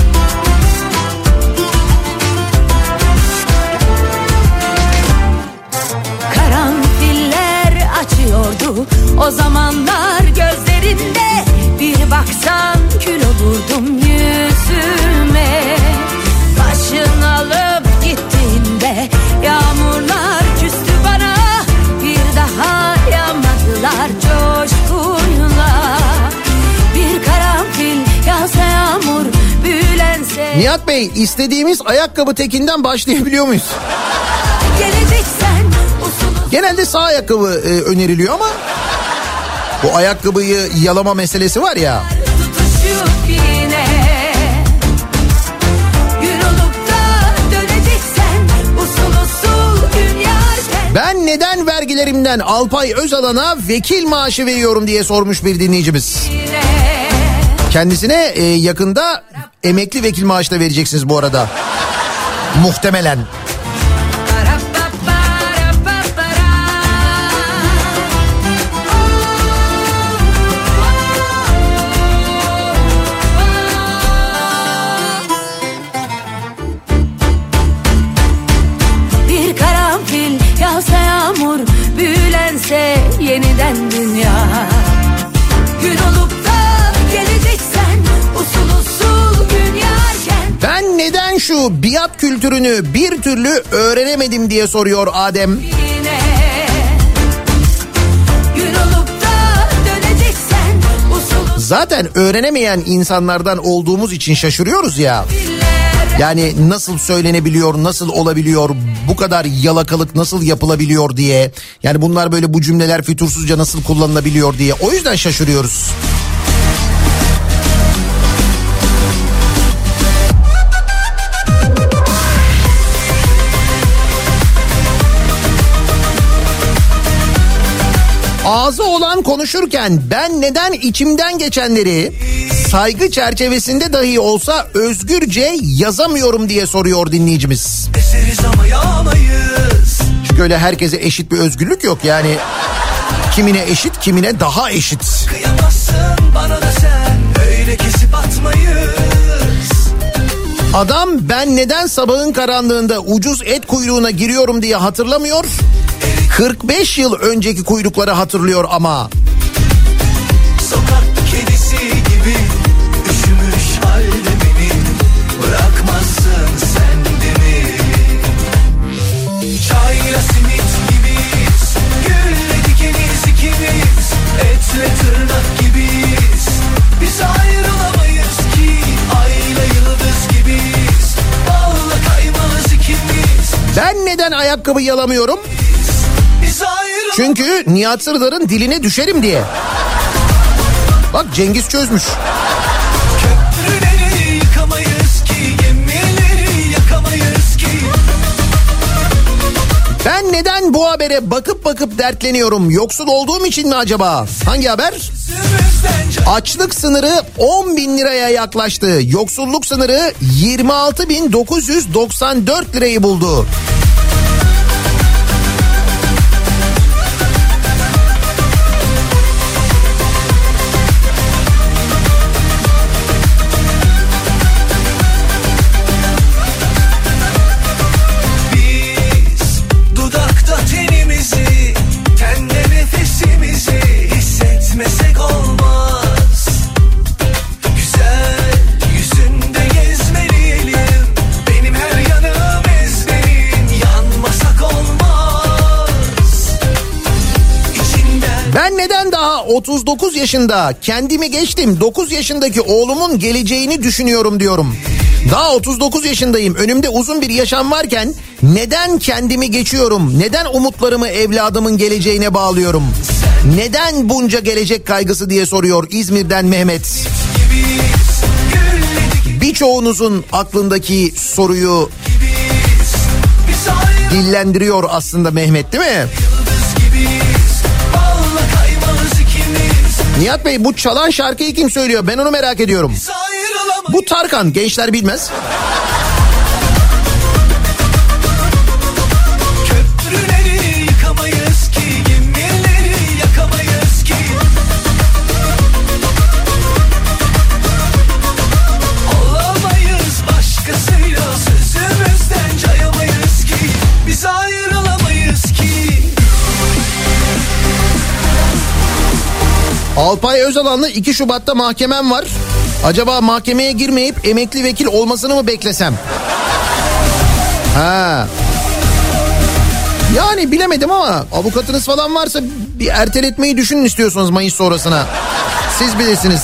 Karanfiller açıyordu o zamanlar Nihat Bey istediğimiz ayakkabı tekinden başlayabiliyor muyuz? Genelde sağ ayakkabı e, öneriliyor ama bu ayakkabıyı yalama meselesi var ya. yine Ben neden vergilerimden Alpay Özalan'a vekil maaşı veriyorum diye sormuş bir dinleyicimiz. Kendisine e, yakında emekli vekil maaşı da vereceksiniz bu arada. Muhtemelen. Şu biat kültürünü bir türlü öğrenemedim diye soruyor Adem. Zaten öğrenemeyen insanlardan olduğumuz için şaşırıyoruz ya. Yani nasıl söylenebiliyor, nasıl olabiliyor, bu kadar yalakalık nasıl yapılabiliyor diye. Yani bunlar böyle bu cümleler fütursuzca nasıl kullanılabiliyor diye. O yüzden şaşırıyoruz. Ağzı olan konuşurken ben neden içimden geçenleri saygı çerçevesinde dahi olsa özgürce yazamıyorum diye soruyor dinleyicimiz. Çünkü öyle herkese eşit bir özgürlük yok yani. Kimine eşit, kimine daha eşit. Kıyamazsın bana da sen Öyle kesip atmayız Adam ben neden sabahın karanlığında ucuz et kuyruğuna giriyorum diye hatırlamıyor. 45 yıl önceki kuyrukları hatırlıyor ama. Sokak kedisi gibi Üşümüş halde beni Bırakmazsın sen de mi Çayla simit gibiyiz Gülle dikeniz ikimiz Etle tırnak gibiyiz Biz ayrılamayız ki Ayla yıldız gibiyiz Balla kaymağız ikimiz Ben neden ayakkabı yalamıyorum? Çünkü Nihat Sırdar'ın diline düşerim diye. Bak Cengiz çözmüş. Ben neden bu habere bakıp bakıp dertleniyorum? Yoksul olduğum için mi acaba? Hangi haber? Açlık sınırı 10 bin liraya yaklaştı. Yoksulluk sınırı 26 bin 994 lirayı buldu. 39 yaşında kendimi geçtim 9 yaşındaki oğlumun geleceğini düşünüyorum diyorum. Daha 39 yaşındayım önümde uzun bir yaşam varken neden kendimi geçiyorum? Neden umutlarımı evladımın geleceğine bağlıyorum? Neden bunca gelecek kaygısı diye soruyor İzmir'den Mehmet. Birçoğunuzun aklındaki soruyu dillendiriyor aslında Mehmet değil mi? Nihat Bey bu çalan şarkıyı kim söylüyor? Ben onu merak ediyorum. Bu Tarkan gençler bilmez. Alpay Özalan'la 2 Şubat'ta mahkemem var. Acaba mahkemeye girmeyip emekli vekil olmasını mı beklesem? Ha. Yani bilemedim ama avukatınız falan varsa bir erteletmeyi düşünün istiyorsanız Mayıs sonrasına. Siz bilirsiniz.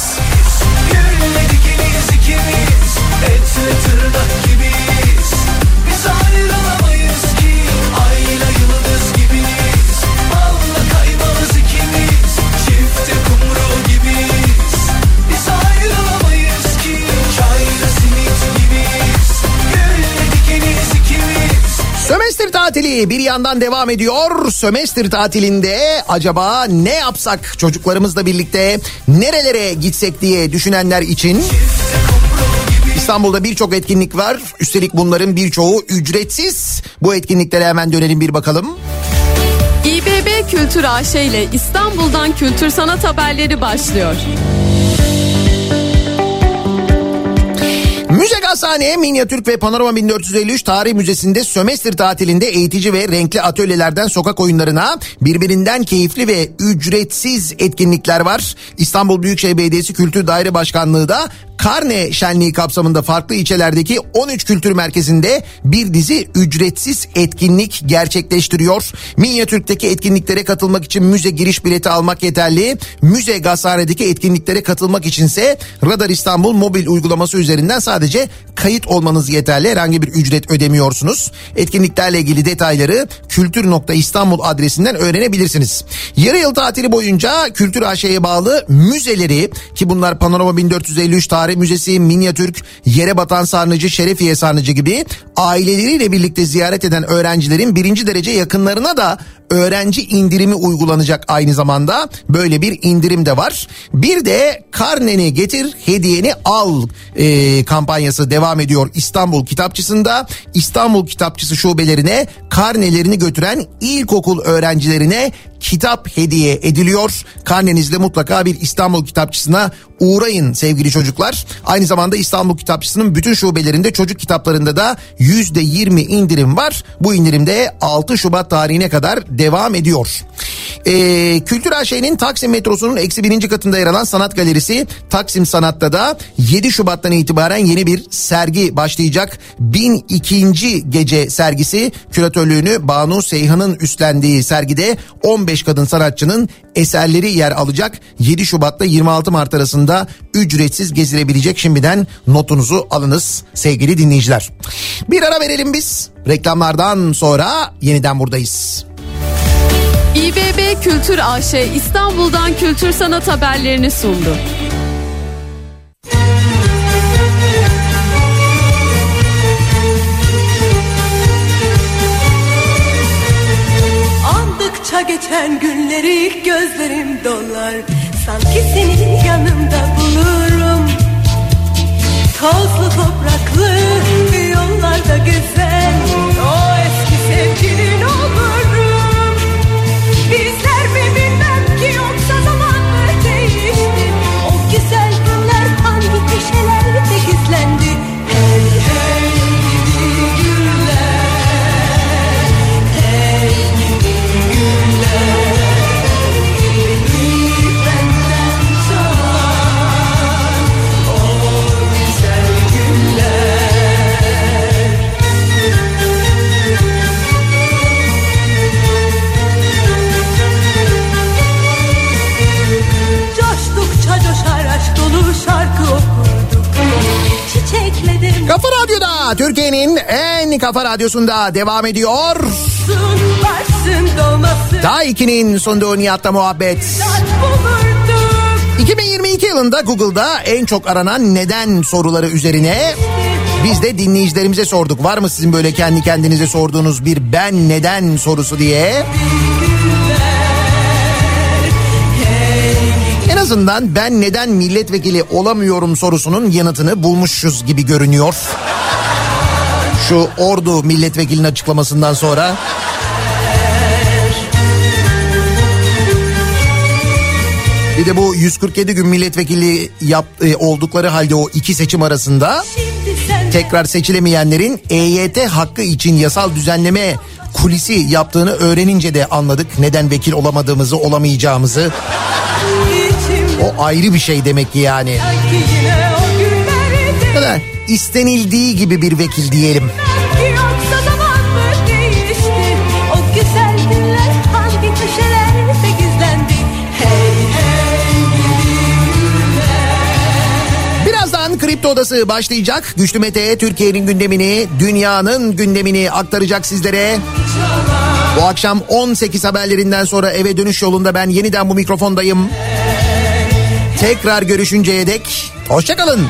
Tatili bir yandan devam ediyor. Sömestr tatilinde acaba ne yapsak çocuklarımızla birlikte nerelere gitsek diye düşünenler için İstanbul'da birçok etkinlik var. Üstelik bunların birçoğu ücretsiz. Bu etkinliklere hemen dönelim bir bakalım. İBB Kültür AŞ ile İstanbul'dan kültür sanat haberleri başlıyor. Gazhane, Minyatürk ve Panorama 1453 Tarih Müzesi'nde sömestr tatilinde eğitici ve renkli atölyelerden sokak oyunlarına birbirinden keyifli ve ücretsiz etkinlikler var. İstanbul Büyükşehir Belediyesi Kültür Daire Başkanlığı da Karne Şenliği kapsamında farklı ilçelerdeki 13 kültür merkezinde bir dizi ücretsiz etkinlik gerçekleştiriyor. Minyatürk'teki etkinliklere katılmak için müze giriş bileti almak yeterli. Müze Gazhane'deki etkinliklere katılmak içinse Radar İstanbul mobil uygulaması üzerinden sadece kayıt olmanız yeterli. Herhangi bir ücret ödemiyorsunuz. Etkinliklerle ilgili detayları kültür.istanbul adresinden öğrenebilirsiniz. Yarı yıl tatili boyunca Kültür AŞ'ye bağlı müzeleri ki bunlar Panorama 1453 Tarih Müzesi, Minyatürk, Yere Batan Sarnıcı, Şerefiye Sarnıcı gibi aileleriyle birlikte ziyaret eden öğrencilerin birinci derece yakınlarına da öğrenci indirimi uygulanacak aynı zamanda. Böyle bir indirim de var. Bir de karneni getir hediyeni al e, kampanyası devam ediyor İstanbul Kitapçısı'nda. İstanbul Kitapçısı şubelerine karnelerini götüren ilkokul öğrencilerine kitap hediye ediliyor. Karnenizde mutlaka bir İstanbul Kitapçısı'na uğrayın sevgili çocuklar. Aynı zamanda İstanbul Kitapçısı'nın bütün şubelerinde çocuk kitaplarında da %20 indirim var. Bu indirimde 6 Şubat tarihine kadar devam ediyor. Ee, Kültür AŞ'nin Taksim metrosunun eksi birinci katında yer alan sanat galerisi Taksim Sanat'ta da 7 Şubat'tan itibaren yeni bir sergi başlayacak. 1002. gece sergisi küratörlüğünü Banu Seyhan'ın üstlendiği sergide 15 kadın sanatçının eserleri yer alacak. 7 Şubat'ta 26 Mart arasında ücretsiz gezilebilecek şimdiden notunuzu alınız sevgili dinleyiciler. Bir ara verelim biz. Reklamlardan sonra yeniden buradayız. İBB Kültür AŞ İstanbul'dan kültür sanat haberlerini sundu. Andıkça geçen günleri gözlerim dolar. Sanki senin yanımda bulurum. Tozlu topraklı yollarda güzel O kafa radyosunda devam ediyor. Daha 2'nin sunduğu Nihat'la muhabbet. bulurduk 2022 yılında Google'da en çok aranan neden soruları üzerine biz de dinleyicilerimize sorduk. Var mı sizin böyle kendi kendinize sorduğunuz bir ben neden sorusu diye? En azından ben neden milletvekili olamıyorum sorusunun yanıtını bulmuşuz gibi görünüyor. Şu Ordu milletvekilinin açıklamasından sonra. Bir de bu 147 gün milletvekili yap, e, oldukları halde o iki seçim arasında tekrar seçilemeyenlerin EYT hakkı için yasal düzenleme kulisi yaptığını öğrenince de anladık. Neden vekil olamadığımızı, olamayacağımızı. O ayrı bir şey demek ki yani. Yine istenildiği gibi bir vekil diyelim. Birazdan Kripto Odası başlayacak. Güçlü Mete Türkiye'nin gündemini, dünyanın gündemini aktaracak sizlere. Bu akşam 18 haberlerinden sonra eve dönüş yolunda ben yeniden bu mikrofondayım. Tekrar görüşünceye dek hoşçakalın.